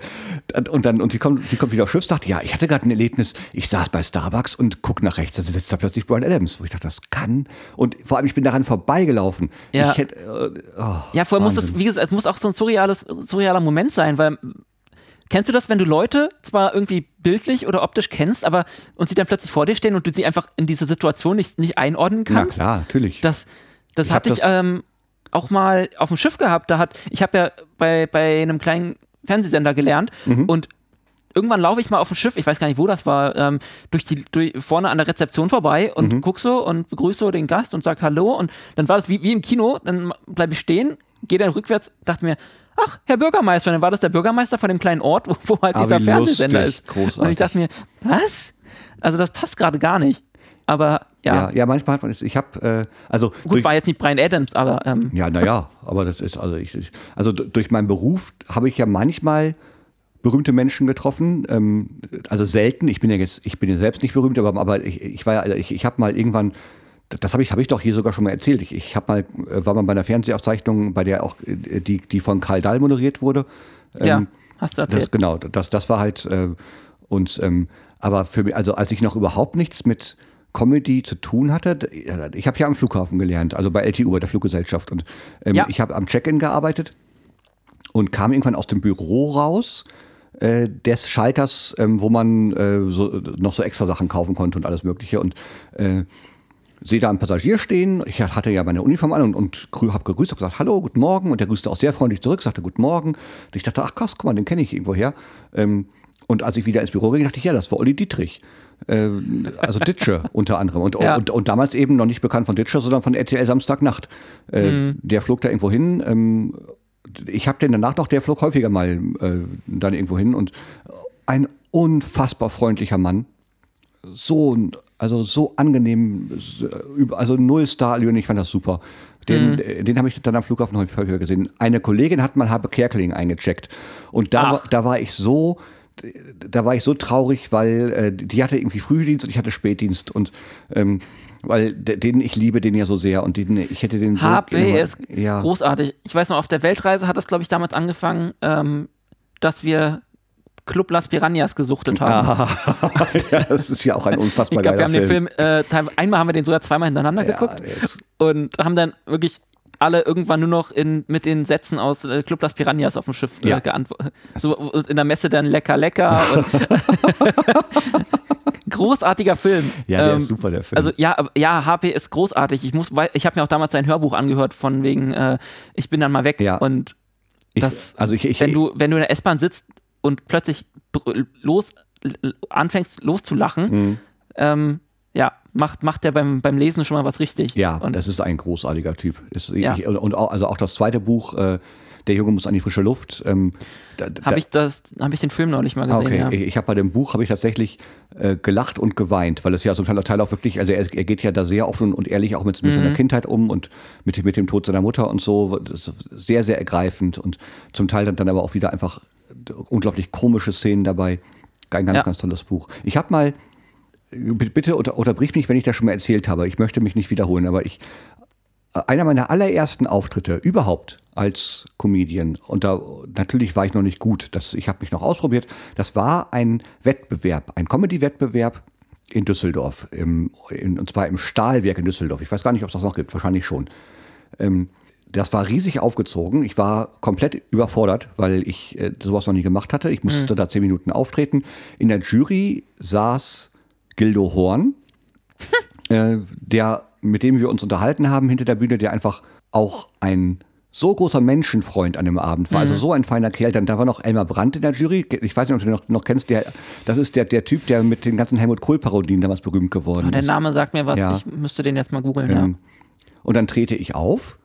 und dann, und sie kommt, sie kommt wieder aufs Schiff, sagt, ja, ich hatte gerade ein Erlebnis. Ich saß bei Starbucks und guck nach rechts, da sitzt da plötzlich Brian Adams. Wo ich dachte, das kann. Und vor allem, ich bin daran vorbeigelaufen. Ja. Hätte, äh, oh, Ja, vorher muss Wahnsinn. das, wie gesagt, es muss auch so ein surreales, surrealer Moment sein, weil kennst du das, wenn du Leute zwar irgendwie bildlich oder optisch kennst, aber und sie dann plötzlich vor dir stehen und du sie einfach in diese Situation nicht, nicht einordnen Na kannst? klar, natürlich. Das, das Ich hatte ich ähm, auch mal auf dem Schiff gehabt. Da hat, ich habe ja bei, bei einem kleinen Fernsehsender gelernt Mhm. und irgendwann laufe ich mal auf dem Schiff, ich weiß gar nicht, wo das war, ähm, durch die, durch, vorne an der Rezeption vorbei und Mhm. guck so und begrüße so den Gast und sag Hallo und dann war das wie, wie im Kino, dann bleibe ich stehen, gehe dann rückwärts, dachte mir, ach, Herr Bürgermeister, und dann war das der Bürgermeister von dem kleinen Ort, wo, wo halt Ah, dieser Fernsehsender lustig. ist. Und Großartig. ich dachte mir, was? Also das passt gerade gar nicht. Aber ja, ja, ja, manchmal hat man es. Ich habe, äh, also gut, durch, war jetzt nicht Brian Adams, aber ähm, Ja, naja, aber das ist, also ich, ich also durch meinen Beruf habe ich ja manchmal berühmte Menschen getroffen. Ähm, also selten, ich bin ja jetzt, ich bin ja selbst nicht berühmt, aber, aber ich, ich war ja, ich, ich habe mal irgendwann, das habe ich, habe ich doch hier sogar schon mal erzählt. Ich, ich mal, äh, war mal bei einer Fernsehaufzeichnung, bei der auch äh, die, die von Karl Dahl moderiert wurde. ja, Ähm, hast du erzählt. das, genau, das, das war halt äh, und ähm, aber für mich, also als ich noch überhaupt nichts mit Comedy zu tun hatte, ich habe ja am Flughafen gelernt, also bei LTU, bei der Fluggesellschaft und ähm, Ja. ich habe am Check-in gearbeitet und kam irgendwann aus dem Büro raus äh, des Schalters, ähm, wo man äh, so, noch so extra Sachen kaufen konnte und alles mögliche und äh, sehe da einen Passagier stehen. Ich hatte ja meine Uniform an und, und habe gegrüßt, habe gesagt, hallo, guten Morgen. Und der grüßte auch sehr freundlich zurück, sagte guten Morgen. Und ich dachte, ach krass, guck mal, den kenne ich irgendwoher. Ähm, und als ich wieder ins Büro ging, dachte ich, ja, das war Olli Dietrich. Äh, also Ditsche unter anderem. Und, Ja. und, und damals eben noch nicht bekannt von Ditsche, sondern von RTL Samstagnacht. Äh, Der flog da irgendwo hin. Ähm, ich habe den danach noch, der flog häufiger mal äh, dann irgendwo hin. Und ein unfassbar freundlicher Mann so, also so angenehm, also null Starallüren, ich fand das super. Den, Mhm. den habe ich dann am Flughafen häufig häufiger gesehen. Eine Kollegin hat mal Habe Kerkeling eingecheckt und da, Ach. da war ich so, da war ich so traurig, weil äh, die hatte irgendwie Frühdienst und ich hatte Spätdienst und ähm, weil de- den ich liebe den ja so sehr und den ich hätte den so HP ist ja. großartig. Ich weiß noch, auf der Weltreise hat das, glaube ich, damals angefangen, ähm, dass wir Club Las Piranhas gesuchtet haben. ja, das ist ja auch ein unfassbar ich glaube, wir geiler haben den Film, äh, einmal haben wir den sogar zweimal hintereinander Ja, geguckt und haben dann wirklich alle irgendwann nur noch in, mit den Sätzen aus äh, Club Las Piranhas auf dem Schiff äh, Ja. geantwortet. So in der Messe dann lecker, lecker. Großartiger Film. Ja, der Ähm, ist super, der Film. Also ja, ja, HP ist großartig. Ich muss, ich habe mir auch damals sein Hörbuch angehört von wegen, äh, ich bin dann mal weg Ja. und ich, das, also ich, ich, wenn du, wenn du in der S-Bahn sitzt und plötzlich los anfängst loszulachen, Mhm. ähm, ja, macht, macht der beim, beim Lesen schon mal was richtig. Ja, und das ist ein großartiger Typ. Ist, Ja. ich, und, auch, also auch das zweite Buch, äh, Der Junge muss an die frische Luft. Ähm, habe ich das, habe ich den Film neulich mal Ah, gesehen. okay, ja. ich, ich habe bei dem Buch habe ich tatsächlich äh, gelacht und geweint, weil es ja zum Teil, Teil auch wirklich, also er, er geht ja da sehr offen und ehrlich auch mit, mit Mhm. seiner Kindheit um und mit, mit dem Tod seiner Mutter und so. Das ist sehr, sehr ergreifend und zum Teil dann, dann aber auch wieder einfach unglaublich komische Szenen dabei. Ein ganz, Ja. ganz tolles Buch. Ich habe mal, bitte unter, unterbrich mich, wenn ich das schon mal erzählt habe. Ich möchte mich nicht wiederholen, aber ich, einer meiner allerersten Auftritte überhaupt als Comedian, und da natürlich war ich noch nicht gut, das, ich habe mich noch ausprobiert, das war ein Wettbewerb, ein Comedy-Wettbewerb in Düsseldorf, im, in, und zwar im Stahlwerk in Düsseldorf. Ich weiß gar nicht, ob es das noch gibt, wahrscheinlich schon. Ähm, das war riesig aufgezogen. Ich war komplett überfordert, weil ich äh, sowas noch nie gemacht hatte. Ich musste da zehn Minuten auftreten. In der Jury saß Gildo Horn, äh, der, mit dem wir uns unterhalten haben hinter der Bühne, der einfach auch ein so großer Menschenfreund an dem Abend war, also so ein feiner Kerl. Dann da war noch Elmar Brandt in der Jury. Ich weiß nicht, ob du den noch, noch kennst. Der, das ist der, der Typ, der mit den ganzen Helmut Kohl-Parodien damals berühmt geworden Ah, der ist. Name sagt mir was, Ja. ich müsste den jetzt mal googeln. Ähm, Und dann trete ich auf,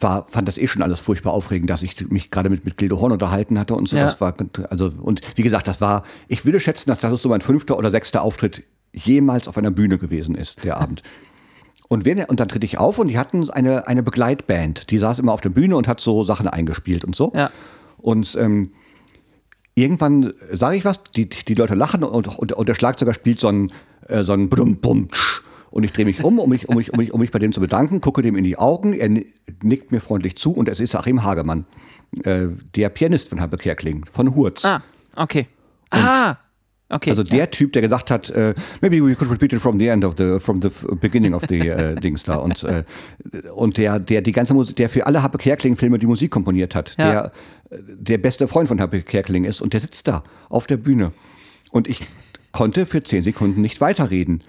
war, fand das eh schon alles furchtbar aufregend, dass ich mich gerade mit, mit Gildo Horn unterhalten hatte und so. Ja. Das war, also, und wie gesagt, das war, ich würde schätzen, dass das so mein fünfter oder sechster Auftritt jemals auf einer Bühne gewesen ist, der Abend. Und, wenn, und dann trete ich auf und die hatten eine, eine Begleitband. Die saß immer auf der Bühne und hat so Sachen eingespielt und so. Ja. Und ähm, irgendwann sage ich was, die, die Leute lachen und, und, und der Schlagzeuger spielt so ein, äh, so ein Brum, Bum, tsch. Und ich drehe mich um, um mich, um, mich, um, mich, um mich bei dem zu bedanken, gucke dem in die Augen, er ni- nickt mir freundlich zu und es ist Achim Hagemann, äh, der Pianist von Habe Kerkling, von Hurz. Ah, okay. ah, okay. Also der Typ, der gesagt hat, äh, maybe we could repeat it from the end of the, from the beginning of the äh, Dings da. Und, äh, und der, der die ganze Musik, der für alle Happe Kerkling-Filme die Musik komponiert hat, Ja. der der beste Freund von Happe Kerkling ist und der sitzt da auf der Bühne. Und ich konnte für zehn Sekunden nicht weiterreden,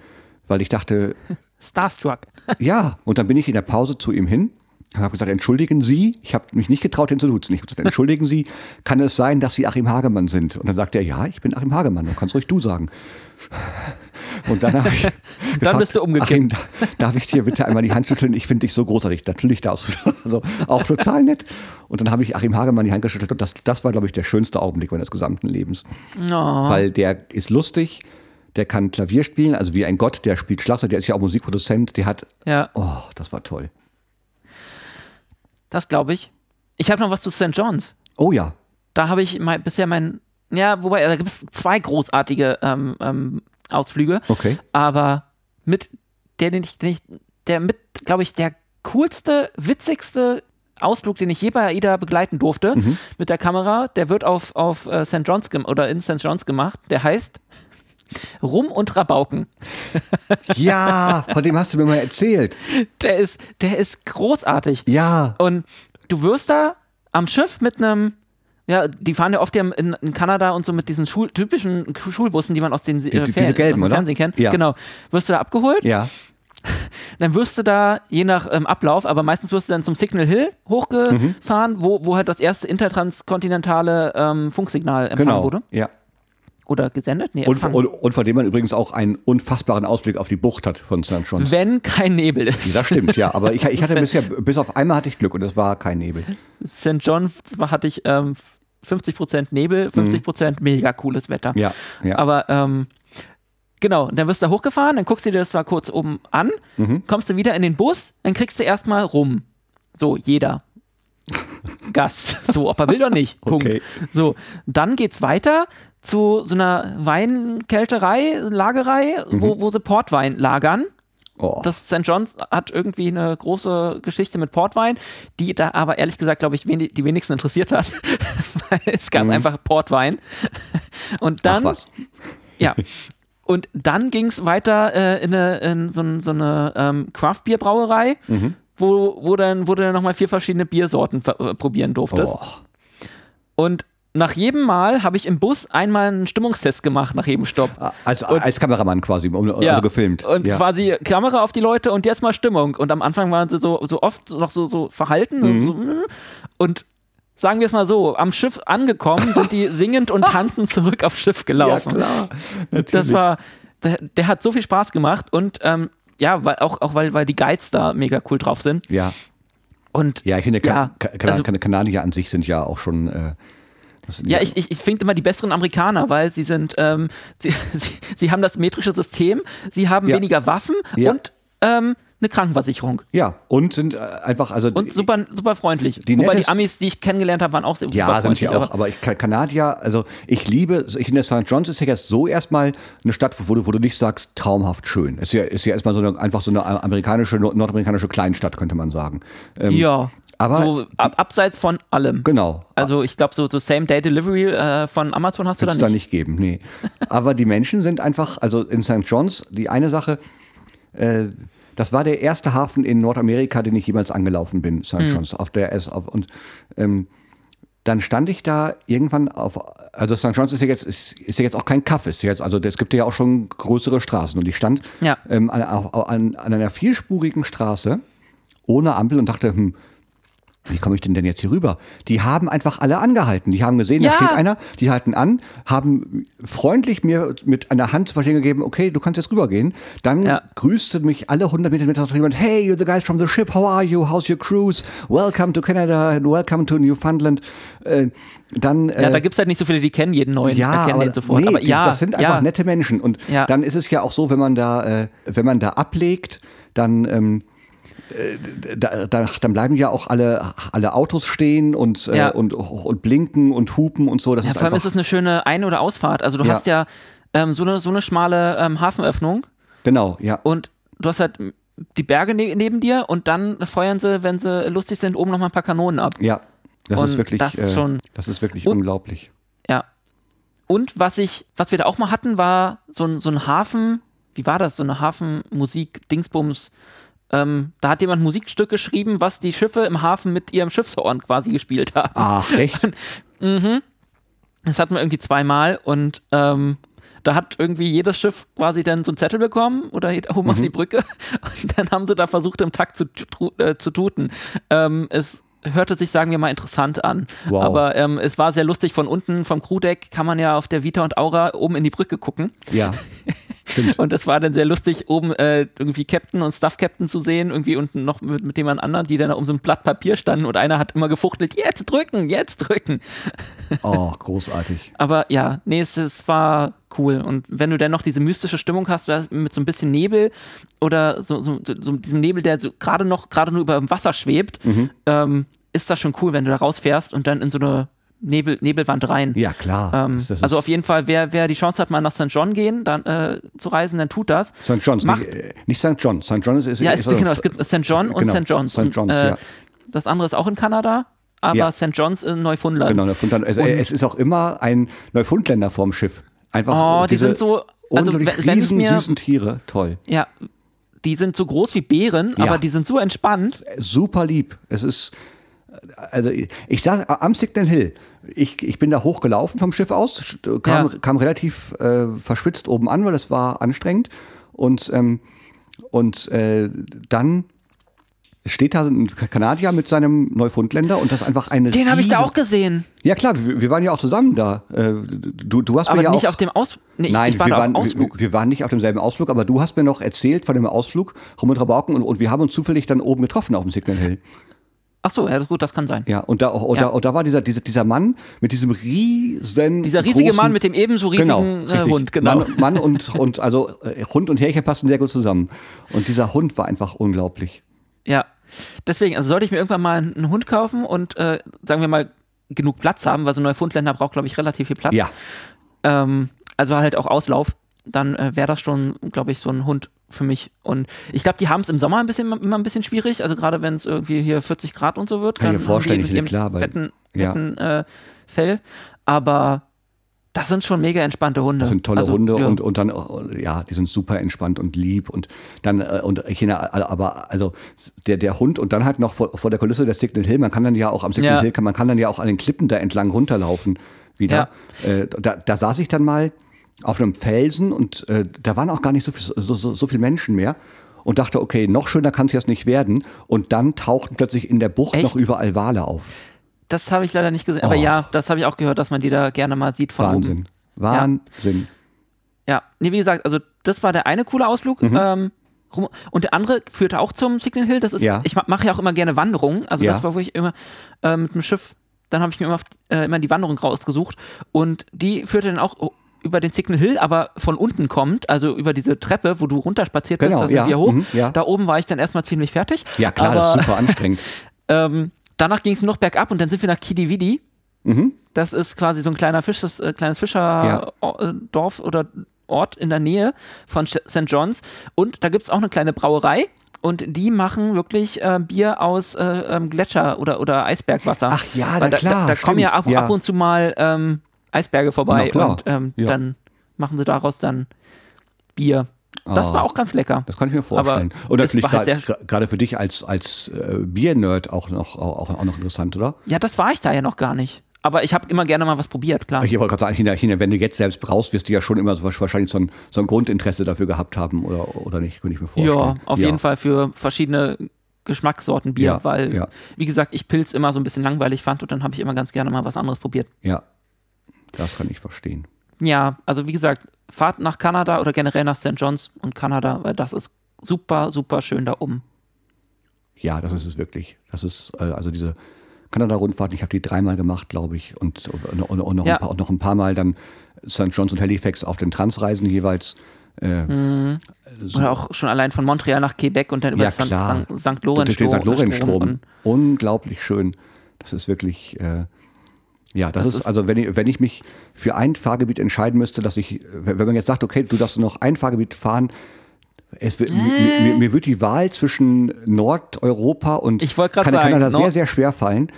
weil ich dachte, Starstruck. ja, und dann bin ich in der Pause zu ihm hin und habe gesagt, entschuldigen Sie, ich habe mich nicht getraut, ihn zu duzen. Ich habe gesagt, entschuldigen Sie, kann es sein, dass Sie Achim Hagemann sind? Und dann sagt er, ja, ich bin Achim Hagemann, du kannst ruhig du sagen. Und dann habe ich gefragt, bist du umgekippt. Achim, darf ich dir bitte einmal die Hand schütteln? Ich finde dich so großartig. Natürlich darfst du. Also auch total nett. Und dann habe ich Achim Hagemann die Hand geschüttelt und das, das war, glaube ich, der schönste Augenblick meines gesamten Lebens. Weil der ist lustig, der kann Klavier spielen, also wie ein Gott, der spielt Schlagzeug, der ist ja auch Musikproduzent, der hat Ja, Oh, das war toll. das glaube ich. Ich habe noch was zu St. John's. Oh ja. Da habe ich mein, bisher mein, ja, wobei, da gibt es zwei großartige ähm, ähm, Ausflüge. Okay. Aber mit der, den ich, den ich der mit, glaube ich, der coolste, witzigste Ausflug, den ich je bei AIDA begleiten durfte mit der Kamera, der wird auf, auf äh, St. John's oder in St. John's gemacht. Der heißt Rum und Rabauken. Ja, von dem hast du mir mal erzählt. Der ist, der ist großartig. Ja. Und du wirst da am Schiff mit einem, ja, die fahren ja oft ja in, in Kanada und so mit diesen Schul typischen Schulbussen, die man aus den äh, Die- Fer- gelben, aus dem? Fernsehen kennt. Ja. Genau. Wirst du da abgeholt, Ja. dann wirst du da, je nach ähm, Ablauf, aber meistens wirst du dann zum Signal Hill hochgefahren, wo, wo halt das erste intertranskontinentale ähm, Funksignal empfangen Genau. wurde. Ja. Oder gesendet? Nee, Und, und, und von dem man übrigens auch einen unfassbaren Ausblick auf die Bucht hat von St. John's. Wenn kein Nebel ist. Das stimmt, ja. Aber ich, ich hatte bisher, bis auf einmal hatte ich Glück und es war kein Nebel. St. John zwar hatte ich ähm, 50% Nebel, 50% mega cooles Wetter. Mhm. Ja, ja. Aber ähm, genau, dann wirst du da hochgefahren, dann guckst du dir das mal kurz oben an, Mhm. kommst du wieder in den Bus, dann kriegst du erstmal rum. So, jeder. Gast. So, ob er will oder nicht. Punkt. Okay. So, dann geht's weiter zu so einer Weinkälterei, Lagerei, wo, wo sie Portwein lagern. Oh. Das St. John's hat irgendwie eine große Geschichte mit Portwein, die da aber ehrlich gesagt, glaube ich, weni die wenigsten interessiert hat. Weil es gab einfach Portwein. Und dann, Mhm. Ach was. ja. Und dann ging es weiter äh, in, eine, in so, so eine ähm, Craft-Bier-Brauerei, Mhm. Wo, wo, dann, wo du dann nochmal vier verschiedene Biersorten äh, probieren durftest. Oh. Und nach jedem Mal habe ich im Bus einmal einen Stimmungstest gemacht, nach jedem Stopp. Als, als Kameramann quasi, um, Ja. also gefilmt. Und ja. quasi Kamera auf die Leute und jetzt mal Stimmung. Und am Anfang waren sie so, so oft noch so, so verhalten. Mhm. So, mm. und sagen wir es mal so, am Schiff angekommen sind die singend und tanzend zurück aufs Schiff ja, gelaufen. klar. das war, der, der hat so viel Spaß gemacht und ähm, ja, weil, auch, auch weil, weil die Guides da mega cool drauf sind. Ja. Und Ja, ich finde, Ja, kan kan also- Kanadier an sich sind ja auch schon. Äh, sind Ja, ich, ich, ich finde immer die besseren Amerikaner, weil sie sind, ähm, sie, sie, sie haben das metrische System, sie haben Ja. weniger Waffen Ja. und ähm, eine Krankenversicherung. Ja, und sind äh, einfach, also. Und super, super freundlich. Die Wobei die Amis, die ich kennengelernt habe, waren auch sehr Ja, super sind freundlich. sie auch. Aber ich, Kanadier, also ich liebe, ich finde, St. John's ist ja jetzt so erstmal eine Stadt, wo du, wo du nicht sagst, traumhaft schön. Ist ja, ist ja erstmal so eine, einfach so eine amerikanische, nord- nordamerikanische Kleinstadt, könnte man sagen. Ähm, ja, aber so ab, abseits von allem. Genau. Also ich glaube, so, so Same-Day-Delivery äh, von Amazon hast du da nicht. da nicht geben, nee. Aber die Menschen sind einfach, also in St. John's, die eine Sache, äh, das war der erste Hafen in Nordamerika, den ich jemals angelaufen bin, St. John's, auf der S. Auf, und ähm, dann stand ich da irgendwann auf, also St. John's ist ja jetzt, ist, ist ja jetzt auch kein Kaff, ist ja jetzt, also es gibt ja auch schon größere Straßen. Und ich stand Ja. ähm, an, an, an einer vierspurigen Straße ohne Ampel und dachte, hm, wie komme ich denn denn jetzt hier rüber? Die haben einfach alle angehalten. Die haben gesehen, Ja. da steht einer, die halten an, haben freundlich mir mit einer Hand zu verstehen gegeben, okay, du kannst jetzt rübergehen. Dann Ja. grüßte mich alle 100 Meter mit jemand, hey, you're the guys from the ship, how are you, how's your cruise, welcome to Canada and welcome to Newfoundland. Äh, dann, Ja, äh, da gibt es halt nicht so viele, die kennen jeden neuen, ja, erkennen aber, den sofort. Nee, aber ja, das sind einfach ja. nette Menschen. Und Ja. dann ist es ja auch so, wenn man da, äh, wenn man da ablegt, dann, ähm, äh, da, da, dann bleiben ja auch alle, alle Autos stehen und, äh, Ja. und, und blinken und hupen und so. Das Ja, ist vor allem ist es eine schöne Ein- oder Ausfahrt. Also du Ja. hast ja ähm, so, eine, so eine schmale ähm, Hafenöffnung genau, ja. und du hast halt die Berge ne neben dir und dann feuern sie, wenn sie lustig sind, oben noch mal ein paar Kanonen ab. Ja, das Und ist wirklich, das ist äh, schon- das ist wirklich Und- unglaublich. Ja. Und was ich, was wir da auch mal hatten, war so ein, so ein Hafen, wie war das? So eine Hafenmusik-Dingsbums. Ähm, da hat jemand Musikstück geschrieben, was die Schiffe im Hafen mit ihrem Schiffshorn quasi gespielt haben. Ach, echt? Das hatten wir irgendwie zweimal und ähm, da hat irgendwie jedes Schiff quasi dann so einen Zettel bekommen oder oben Mhm. auf die Brücke und dann haben sie da versucht, im Takt zu, äh, zu tuten. Ähm, es hörte sich, sagen wir mal, interessant an. Wow. Aber ähm, es war sehr lustig. Von unten vom Crewdeck kann man ja auf der Vita und Aura oben in die Brücke gucken. Ja. Stimmt. Und das war dann sehr lustig, oben äh, irgendwie Captain und Staff-Captain zu sehen, irgendwie unten noch mit, mit jemand anderen, die dann um so ein Blatt Papier standen und einer hat immer gefuchtelt, jetzt drücken, jetzt drücken. Oh, großartig. Aber ja, nee, es, es war cool. Und wenn du dann noch diese mystische Stimmung hast, mit so ein bisschen Nebel oder so, so, so, so diesem Nebel, der so gerade noch, gerade nur über dem Wasser schwebt, Mhm. ähm, ist das schon cool, wenn du da rausfährst und dann in so eine Nebel, Nebelwand rein. Ja, klar. Ähm, Das- das also ist- auf jeden Fall, wer, wer die Chance hat, mal nach St. John gehen, dann äh, zu reisen, dann tut das. St. John's, Macht- nicht, äh, nicht St. John. St. John ist, ist Ja, ist was genau, es gibt St. John und Genau, St. John's. St. John's, und, äh, ja. Das andere ist auch in Kanada, aber Ja. St. John's in Neufundland. Genau, Neufundland. Also, es ist auch immer ein Neufundländer vorm Schiff. Einfach Oh, die diese sind so, also wenn ich riesen, mir, süßen Tiere. Toll. ja, die sind so groß wie Bären, Ja. aber die sind so entspannt. Super lieb. Es ist, also ich sage, am Signal Hill, ich, ich bin da hochgelaufen vom Schiff aus, kam, Ja. kam relativ äh, verschwitzt oben an, weil es war anstrengend. Und, ähm, und äh, dann steht da ein Kanadier mit seinem Neufundländer und das ist einfach eine Den habe ich da auch gesehen, Ja klar, wir, wir waren ja auch zusammen da. Äh, Du, du hast aber mir ja nicht auch, auf dem Aus. Nee, Nein, ich war wir, waren, auf Ausflug. Wir, wir waren nicht auf demselben Ausflug, aber du hast mir noch erzählt von dem Ausflug rum und Rabauken und, und wir haben uns zufällig dann oben getroffen auf dem Signal Hill. Ach so, ja, das ist gut, das kann sein. Ja, und da, und Ja. da, und da war dieser, dieser, dieser Mann mit diesem riesen. Dieser riesige großen, Mann mit dem ebenso riesigen äh, richtig. Hund, genau. Mann, Mann und, und also äh, Hund und Härchen passen sehr gut zusammen. Und dieser Hund war einfach unglaublich. Ja. Deswegen, also sollte ich mir irgendwann mal einen Hund kaufen und äh, sagen wir mal genug Platz haben, weil so ein Neufundländer braucht, glaube ich, relativ viel Platz. Ja, ähm, also halt auch Auslauf, dann äh, wäre das schon, glaube ich, so ein Hund für mich. Und ich glaube, die haben es im Sommer ein bisschen, immer ein bisschen schwierig. Also gerade wenn es irgendwie hier 40 Grad und so wird, Kann ich mir vorstellen, ich- klar, weil- fetten, ja. fetten äh, Fell. Aber das sind schon mega entspannte Hunde. das sind tolle also, Hunde ja. und, und dann, ja, die sind super entspannt und lieb und dann, äh, und ich finde, aber, also, der, der Hund und dann halt noch vor, vor der Kulisse der Signal Hill, man kann dann ja auch am Signal Ja. Hill, kann, man kann dann ja auch an den Klippen da entlang runterlaufen wieder. Äh, da, da saß ich dann mal auf einem Felsen und äh, da waren auch gar nicht so, viel, so, so, so viele Menschen mehr. Und dachte, okay, noch schöner kann es jetzt nicht werden. Und dann tauchten plötzlich in der Bucht Echt? noch überall Wale auf. Das habe ich leider nicht gesehen. Aber Oh. ja, das habe ich auch gehört, dass man die da gerne mal sieht von oben. Wahnsinn. Wahnsinn. Ja, nee, wie gesagt, also das war der eine coole Ausflug. Mhm. Ähm, und der andere führte auch zum Signal Hill. Das ist, Ja. ich ma- mache ja auch immer gerne Wanderungen. Also Ja. das war, wo ich immer äh, mit dem Schiff, dann habe ich mir immer, äh, immer die Wanderung rausgesucht. Und die führte dann auch über den Signal Hill, aber von unten kommt, also über diese Treppe, wo du runterspaziert bist, Genau, da sind ja, wir hoch. mhm, ja. Da oben war ich dann erstmal ziemlich fertig. Ja, klar, aber, das ist super anstrengend. ähm, danach ging es noch bergab und dann sind wir nach Kidividi. Mhm. Das ist quasi so ein kleiner Fisch, das, äh, kleines Fischerdorf oder Ort in der Nähe von St. John's. Und da gibt es auch eine kleine Brauerei. Und die machen wirklich äh, Bier aus äh, ähm, Gletscher oder, oder Eisbergwasser. Ach ja, na klar, Da, da kommen ja ab, ja. ab und zu mal ähm, Eisberge vorbei. Und ähm, ja. dann machen sie daraus dann Bier. Das Ah. war auch ganz lecker. Das kann ich mir vorstellen. Aber Und natürlich war halt gerade für dich als, als äh, Bier-Nerd auch noch, auch, auch noch interessant, oder? Ja, das war ich da ja noch gar nicht. Aber ich habe immer gerne mal was probiert, klar. Ich wollte gerade sagen, China, wenn du jetzt selbst brauchst, wirst du ja schon immer so, wahrscheinlich so ein, so ein Grundinteresse dafür gehabt haben, oder, oder nicht, könnte ich mir vorstellen. Ja, auf jeden Fall für verschiedene Geschmackssorten Bier, Ja, weil, ja. wie gesagt, ich Pilz immer so ein bisschen langweilig fand und dann habe ich immer ganz gerne mal was anderes probiert. Ja, das kann ich verstehen. Ja, also wie gesagt, Fahrt nach Kanada oder generell nach St. John's und Kanada, weil das ist super, super schön da oben. Ja, das ist es wirklich. Das ist, äh, also diese Kanada-Rundfahrt, ich habe die dreimal gemacht, glaube ich, und, und, und, und noch, Ja. ein paar, noch ein paar Mal dann St. John's und Halifax auf den Transreisen jeweils. Äh, so. Oder auch schon allein von Montreal nach Quebec und dann über Ja, St. St. Lorenz St. Und- Unglaublich schön. Das ist wirklich, äh, ja, das, Das ist, ist- also wenn ich, wenn ich mich für ein Fahrgebiet entscheiden müsste, dass ich, wenn man jetzt sagt, okay, du darfst nur noch ein Fahrgebiet fahren, es, wird- mir, mir, mir wird die Wahl zwischen Nordeuropa und Ich wollte grad Kan- sagen, Kanada sehr, sehr schwer fallen.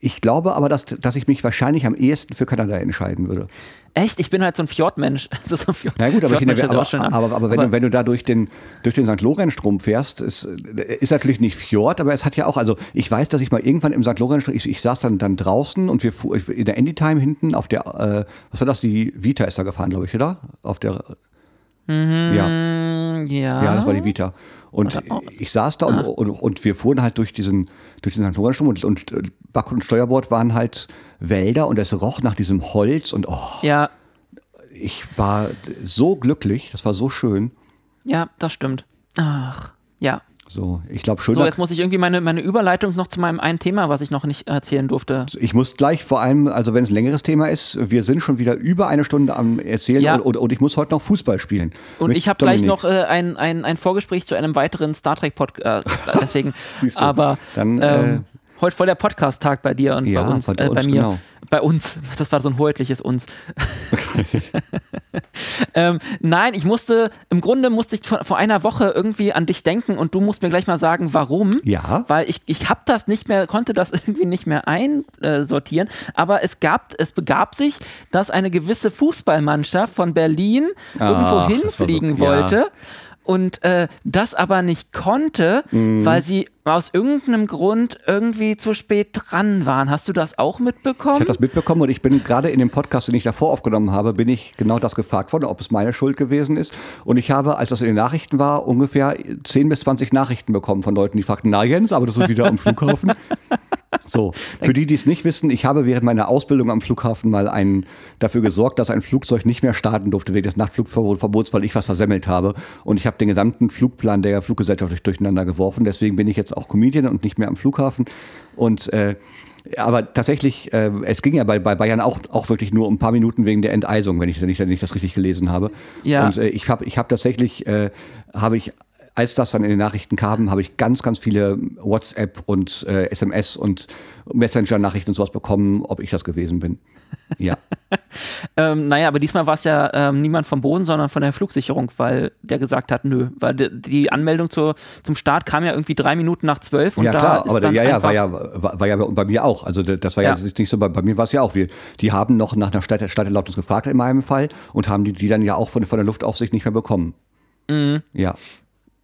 Ich glaube aber, dass, dass ich mich wahrscheinlich am ehesten für Kanada entscheiden würde. Echt? Ich bin halt so ein Fjordmensch. Also so ein Fjord, Na gut, aber, ich, aber, an. aber, aber, wenn, du, wenn du da durch den, durch den St. Lorenz-Strom fährst, ist, ist natürlich nicht Fjord, aber es hat ja auch, also ich weiß, dass ich mal irgendwann im St. Lorenz-Strom, ich, ich saß dann, dann draußen und wir fuhr, in der Anytime hinten auf der, äh, was war das, die Vita ist da gefahren, glaube ich, oder? Auf der, ja. Mm, ja. Ja, das war die Vita. Und ich saß da und, und, und wir fuhren halt durch diesen, durch den St. Lorenz-Strom und, und äh, Back- und Steuerbord waren halt Wälder und es roch nach diesem Holz und oh, ja, ich war so glücklich, das war so schön. ja, das stimmt. Ach, ja. So, ich glaube schon. So, jetzt muss ich irgendwie meine, meine Überleitung noch zu meinem einen Thema, was ich noch nicht erzählen durfte. ich muss gleich vor allem, also wenn es ein längeres Thema ist, wir sind schon wieder über eine Stunde am Erzählen Ja. und, und, ich muss heute noch Fußball spielen. Und ich habe gleich noch äh, ein, ein, ein Vorgespräch zu einem weiteren Star Trek Podcast. Äh, deswegen, Siehst du. aber Dann, ähm, heute voll der Podcast-Tag bei dir und Ja, bei uns, bei äh, bei uns, mir. genau. Bei uns. Das war so ein hoheitliches uns. ähm, nein, ich musste, im Grunde musste ich vor, vor einer Woche irgendwie an dich denken und du musst mir gleich mal sagen, warum. Ja. Weil ich, ich habe das nicht mehr, konnte das irgendwie nicht mehr einsortieren. Aber es gab, es begab sich, dass eine gewisse Fußballmannschaft von Berlin irgendwo Ach, das war so- hinfliegen ja. Und äh, das aber nicht konnte, Mhm. weil sie aus irgendeinem Grund irgendwie zu spät dran waren. Hast du das auch Ich mitbekommen? habe das mitbekommen und ich bin gerade in dem Podcast, den ich davor aufgenommen habe, bin ich genau das gefragt worden, ob es meine Schuld gewesen ist. Und ich habe, als das in den Nachrichten war, ungefähr 10 bis 20 Nachrichten bekommen von Leuten, die fragten, na Jens, aber das ist wieder am Flughafen. So, für die, die es nicht wissen, ich habe während meiner Ausbildung am Flughafen mal ein, dafür gesorgt, dass ein Flugzeug nicht mehr starten durfte wegen des Nachtflugverbots, weil ich was versemmelt habe. Und ich habe den gesamten Flugplan der Fluggesellschaft durch- durcheinander geworfen. Deswegen bin ich jetzt auch Comedian und nicht mehr am Flughafen. Und äh, aber tatsächlich, äh, es ging ja bei, bei Bayern auch, auch wirklich nur um ein paar Minuten wegen der Enteisung, wenn ich, wenn ich, wenn ich das richtig gelesen habe. Ja. Und äh, ich habe ich hab tatsächlich, äh, habe ich, als das dann in den Nachrichten kam, habe ich ganz, ganz viele WhatsApp und äh, SMS und Messenger-Nachrichten und sowas bekommen, ob ich das gewesen bin. Ja. Ähm, naja, aber diesmal war es ja ähm, niemand vom Boden, sondern von der Flugsicherung, weil der gesagt hat, nö. Weil die, Anmeldung zur, zum Start kam ja irgendwie drei Minuten nach zwölf und ja, da klar, ist aber ja, ja, war ja, war, war ja bei mir auch. Also das war ja, Ja. das ist nicht so, bei, bei mir war es ja auch. Wir, die haben noch nach einer Stadt, Stadterlaubnis gefragt in meinem Fall und haben die, die dann ja auch von, von der Luftaufsicht nicht mehr bekommen. Ja.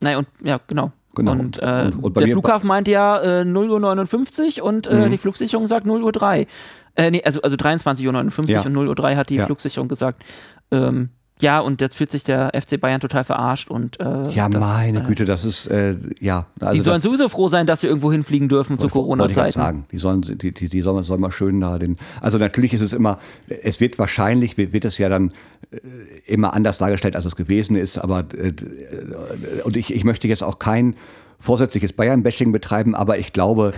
Nein, und ja, genau. Genau. Und, äh, Und- und der Flughafen meint ja äh, 0 Uhr 59 und äh, Mhm. die Flugsicherung sagt 0 Uhr 3. Äh, nee, also, also 23 Uhr 59 Ja. und 0 Uhr 3 hat die Ja. Flugsicherung gesagt. Ähm, ja, und jetzt fühlt sich der FC Bayern total verarscht und äh, Ja, das, meine äh, Güte, das ist, äh, ja. Also Die sollen sowieso froh sein, dass sie irgendwo hinfliegen dürfen zu Corona-Zeiten. sagen. Die sollen, die, die, die sollen, sollen mal schön da den. Also natürlich ist es immer, es wird wahrscheinlich, wird, wird es ja dann äh, immer anders dargestellt, als es gewesen ist. Aber äh, äh, und ich, ich möchte jetzt auch kein vorsätzliches Bayern-Bashing betreiben, aber ich glaube,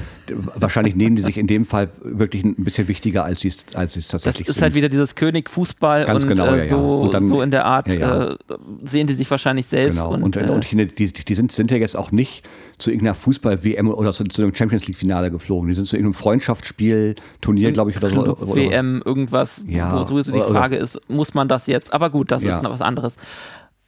wahrscheinlich nehmen die sich in dem Fall wirklich ein bisschen wichtiger, als sie es als sie es Das tatsächlich ist sind. halt wieder dieses König Fußball Ganz und genau, äh, ja, so, Und dann- so in der Art ja. Äh, sehen die sich wahrscheinlich selbst. Genau. Und, Und, äh, und, finde, die, die sind, sind ja jetzt auch nicht zu irgendeiner Fußball-WM oder zu, zu einem Champions League-Finale geflogen. Die sind zu irgendeinem Freundschaftsspiel, Turnier, glaube ich, oder so. Oder, WM, irgendwas, Ja, wo sowieso die oder- Frage ist, muss man das jetzt? Aber gut, das ist noch was anderes.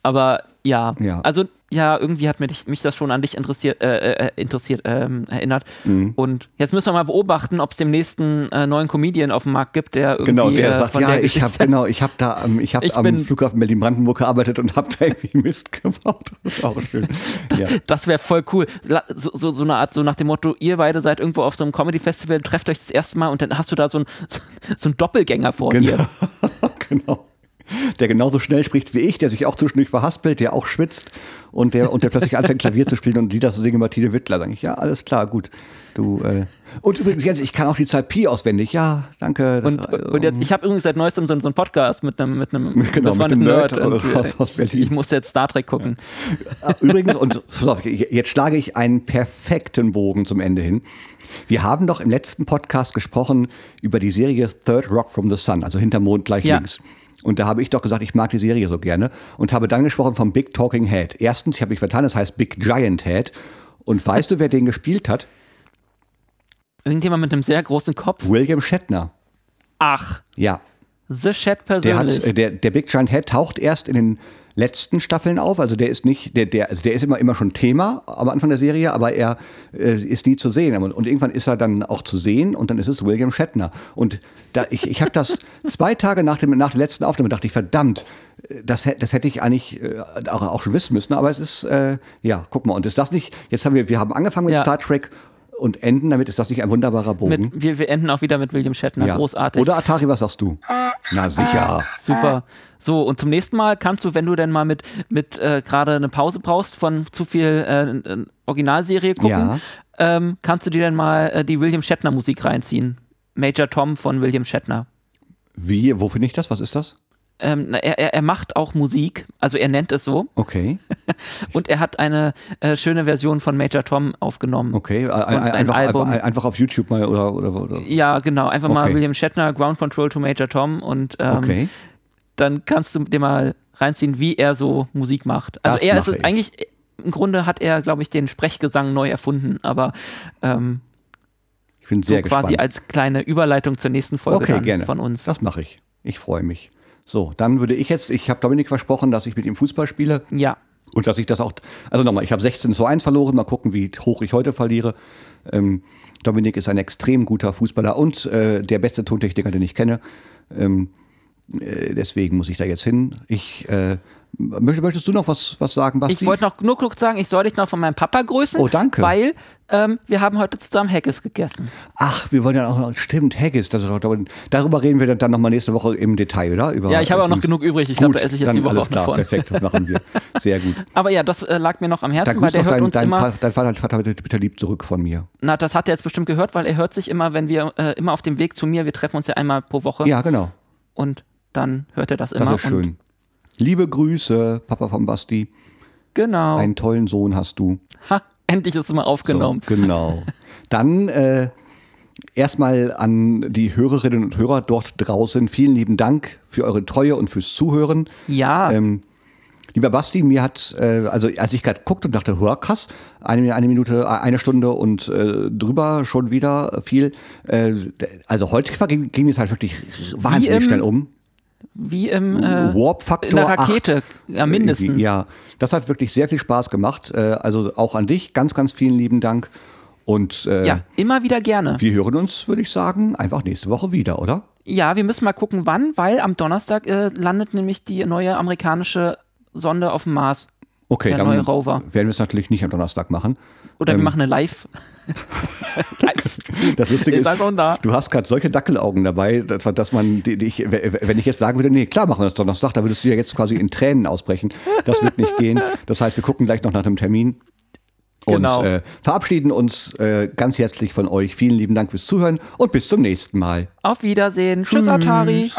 Aber ja, Ja. also ja, irgendwie hat mich, mich das schon an dich interessiert, äh, äh, interessiert ähm, erinnert. Mhm. Und jetzt müssen wir mal beobachten, ob es dem nächsten äh, neuen Comedian auf dem Markt gibt, der irgendwie Genau, der äh, sagt, ja, der ich habe genau, ich habe da, am- ich habe am Flughafen Berlin-Brandenburg gearbeitet und habe da irgendwie Mist gebaut. Das ist auch schön. ja. Das wäre voll cool. So, so, so eine Art, so nach dem Motto, ihr beide seid irgendwo auf so einem Comedy-Festival, trefft euch das erste Mal und dann hast du da so einen so einen Doppelgänger vor dir. Genau. Genau. Der genauso schnell spricht wie ich, der sich auch zwischendurch verhaspelt, der auch schwitzt und der, und der plötzlich anfängt Klavier zu spielen und Lieder zu singen über Tine Wittler. Sag ich, ja, alles klar, gut. Du, äh. Und übrigens, Jens, ich kann auch die Zahl Pi auswendig. Ja, danke. Und, und jetzt, ich habe übrigens seit neuestem so, so einen Podcast mit einem, mit einem Genau, mit einem Nerd Nerd. und, aus- aus Berlin. Ich muss jetzt Star Trek gucken. Ah, Übrigens, und jetzt schlage ich einen perfekten Bogen zum Ende hin. Wir haben doch im letzten Podcast gesprochen über die Serie Third Rock from the Sun, also hinter Mond gleich Ja. links. Und da habe ich doch gesagt, ich mag die Serie so gerne und habe dann gesprochen vom Big Talking Head. Erstens, ich habe mich vertan, das heißt Big Giant Head. Und weißt du, wer den gespielt hat? Irgendjemand mit einem sehr großen Kopf. William Shatner. Ach, Ja. The Shed Der, hat, persönlich. äh, der, der Big Giant Head taucht erst in den letzten Staffeln auf. Also der ist nicht, der, der, also der ist immer, immer schon Thema am Anfang der Serie, aber er äh, ist nie zu sehen. Und, und irgendwann ist er dann auch zu sehen und dann ist es William Shatner. Und da, ich, ich habe das zwei Tage nach, dem, nach der letzten Aufnahme dachte ich, verdammt, das, das hätte ich eigentlich äh, auch, auch schon wissen müssen, aber es ist, äh, ja, guck mal, und ist das nicht, jetzt haben wir, wir haben angefangen mit Ja. Star Trek und enden damit, ist das nicht ein wunderbarer Bogen? mit, wir, wir enden auch wieder mit William Shatner. ja. Großartig. Oder Atari, was sagst du? Na sicher. Super. So, und zum nächsten Mal kannst du, wenn du denn mal mit, mit äh, gerade eine Pause brauchst von zu viel äh, Originalserie gucken, Ja. ähm, kannst du dir dann mal äh, die William Shatner Musik reinziehen. Major Tom von William Shatner. Wie, wo finde ich das? Was ist das? Ähm, er, er, er macht auch Musik, also er nennt es so. Okay, Und er hat eine äh, schöne Version von Major Tom aufgenommen. okay. Ein, ein einfach, Album. einfach, einfach auf YouTube mal oder, oder, oder. Ja, genau. Einfach mal Okay. William Shatner, Ground Control to Major Tom und ähm, Okay. Dann kannst du dir mal reinziehen, wie er so Musik macht. Also Das er ist eigentlich, im Grunde hat er, glaube ich, den Sprechgesang neu erfunden, aber ähm, Ich bin so sehr quasi gespannt. als kleine Überleitung zur nächsten Folge okay, gerne. von uns. Das mache ich. Ich freue mich. So, dann würde ich jetzt, ich habe Dominik versprochen, dass ich mit ihm Fußball spiele ja, und dass ich das auch, also nochmal, ich habe 16 zu 1 verloren, mal gucken, wie hoch ich heute verliere. Ähm, Dominik ist ein extrem guter Fußballer und äh, der beste Tontechniker, den ich kenne. Ähm, äh, deswegen muss ich da jetzt hin. Ich, äh, möcht- möchtest du noch was, was sagen, Basti? ich wollte noch nur kurz sagen, ich soll dich noch von meinem Papa grüßen. Oh, danke. Weil ähm, wir haben heute zusammen Haggis gegessen. Ach, wir wollen ja auch noch, stimmt, Haggis, das darüber reden wir dann nochmal nächste Woche im Detail, oder? Über, Ja, ich habe auch noch genug übrig. Ich glaube, da esse ich jetzt die Woche alles auch noch klar, von. Perfekt, das machen wir. Sehr gut. Aber ja, das äh, lag mir noch am Herzen, weil der hört dein, uns dein, immer. Vater, dein Vater, Vater bitte, bitte lieb zurück von mir. Na, das hat er jetzt bestimmt gehört, weil er hört sich immer, wenn wir äh, immer auf dem Weg zu mir, wir treffen uns ja einmal pro Woche Ja, genau. und dann hört er das Das immer. ist Und schön. Liebe Grüße, Papa von Basti. genau. Einen tollen Sohn hast du. ha, endlich ist es mal aufgenommen. So, genau. Dann äh, erstmal an die Hörerinnen und Hörer dort draußen. Vielen lieben Dank für eure Treue und fürs Zuhören. Ja, Ähm, lieber Basti, mir hat, äh, also als ich gerade guckte und dachte, hör krass, eine, eine Minute, eine Stunde und äh, drüber schon wieder viel. Äh, also heute ging, ging es halt wirklich wahnsinnig im- schnell um. Wie im äh, Warp-Faktor in der Rakete, 8. ja mindestens. Ja, das hat wirklich sehr viel Spaß gemacht. Äh, also auch an dich, ganz, ganz vielen lieben Dank. Und äh, ja, immer wieder gerne. wir hören uns, würde ich sagen, einfach nächste Woche wieder, oder? Ja, wir müssen mal gucken, wann, weil am Donnerstag äh, landet nämlich die neue amerikanische Sonde auf dem Mars. Okay, Der dann neue Rover. werden wir es natürlich nicht am Donnerstag machen. Oder Ähm. wir machen eine Live. Das Lustige Ist du hast gerade solche Dackelaugen dabei, dass, dass man, die, die ich, wenn ich jetzt sagen würde, nee, klar machen wir das Donnerstag, da würdest du ja jetzt quasi in Tränen ausbrechen. Das wird nicht gehen. Das heißt, wir gucken gleich noch nach dem Termin. Und Genau. äh, verabschieden uns äh, ganz herzlich von euch. Vielen lieben Dank fürs Zuhören und bis zum nächsten Mal. Auf Wiedersehen. Tschüss, Atari.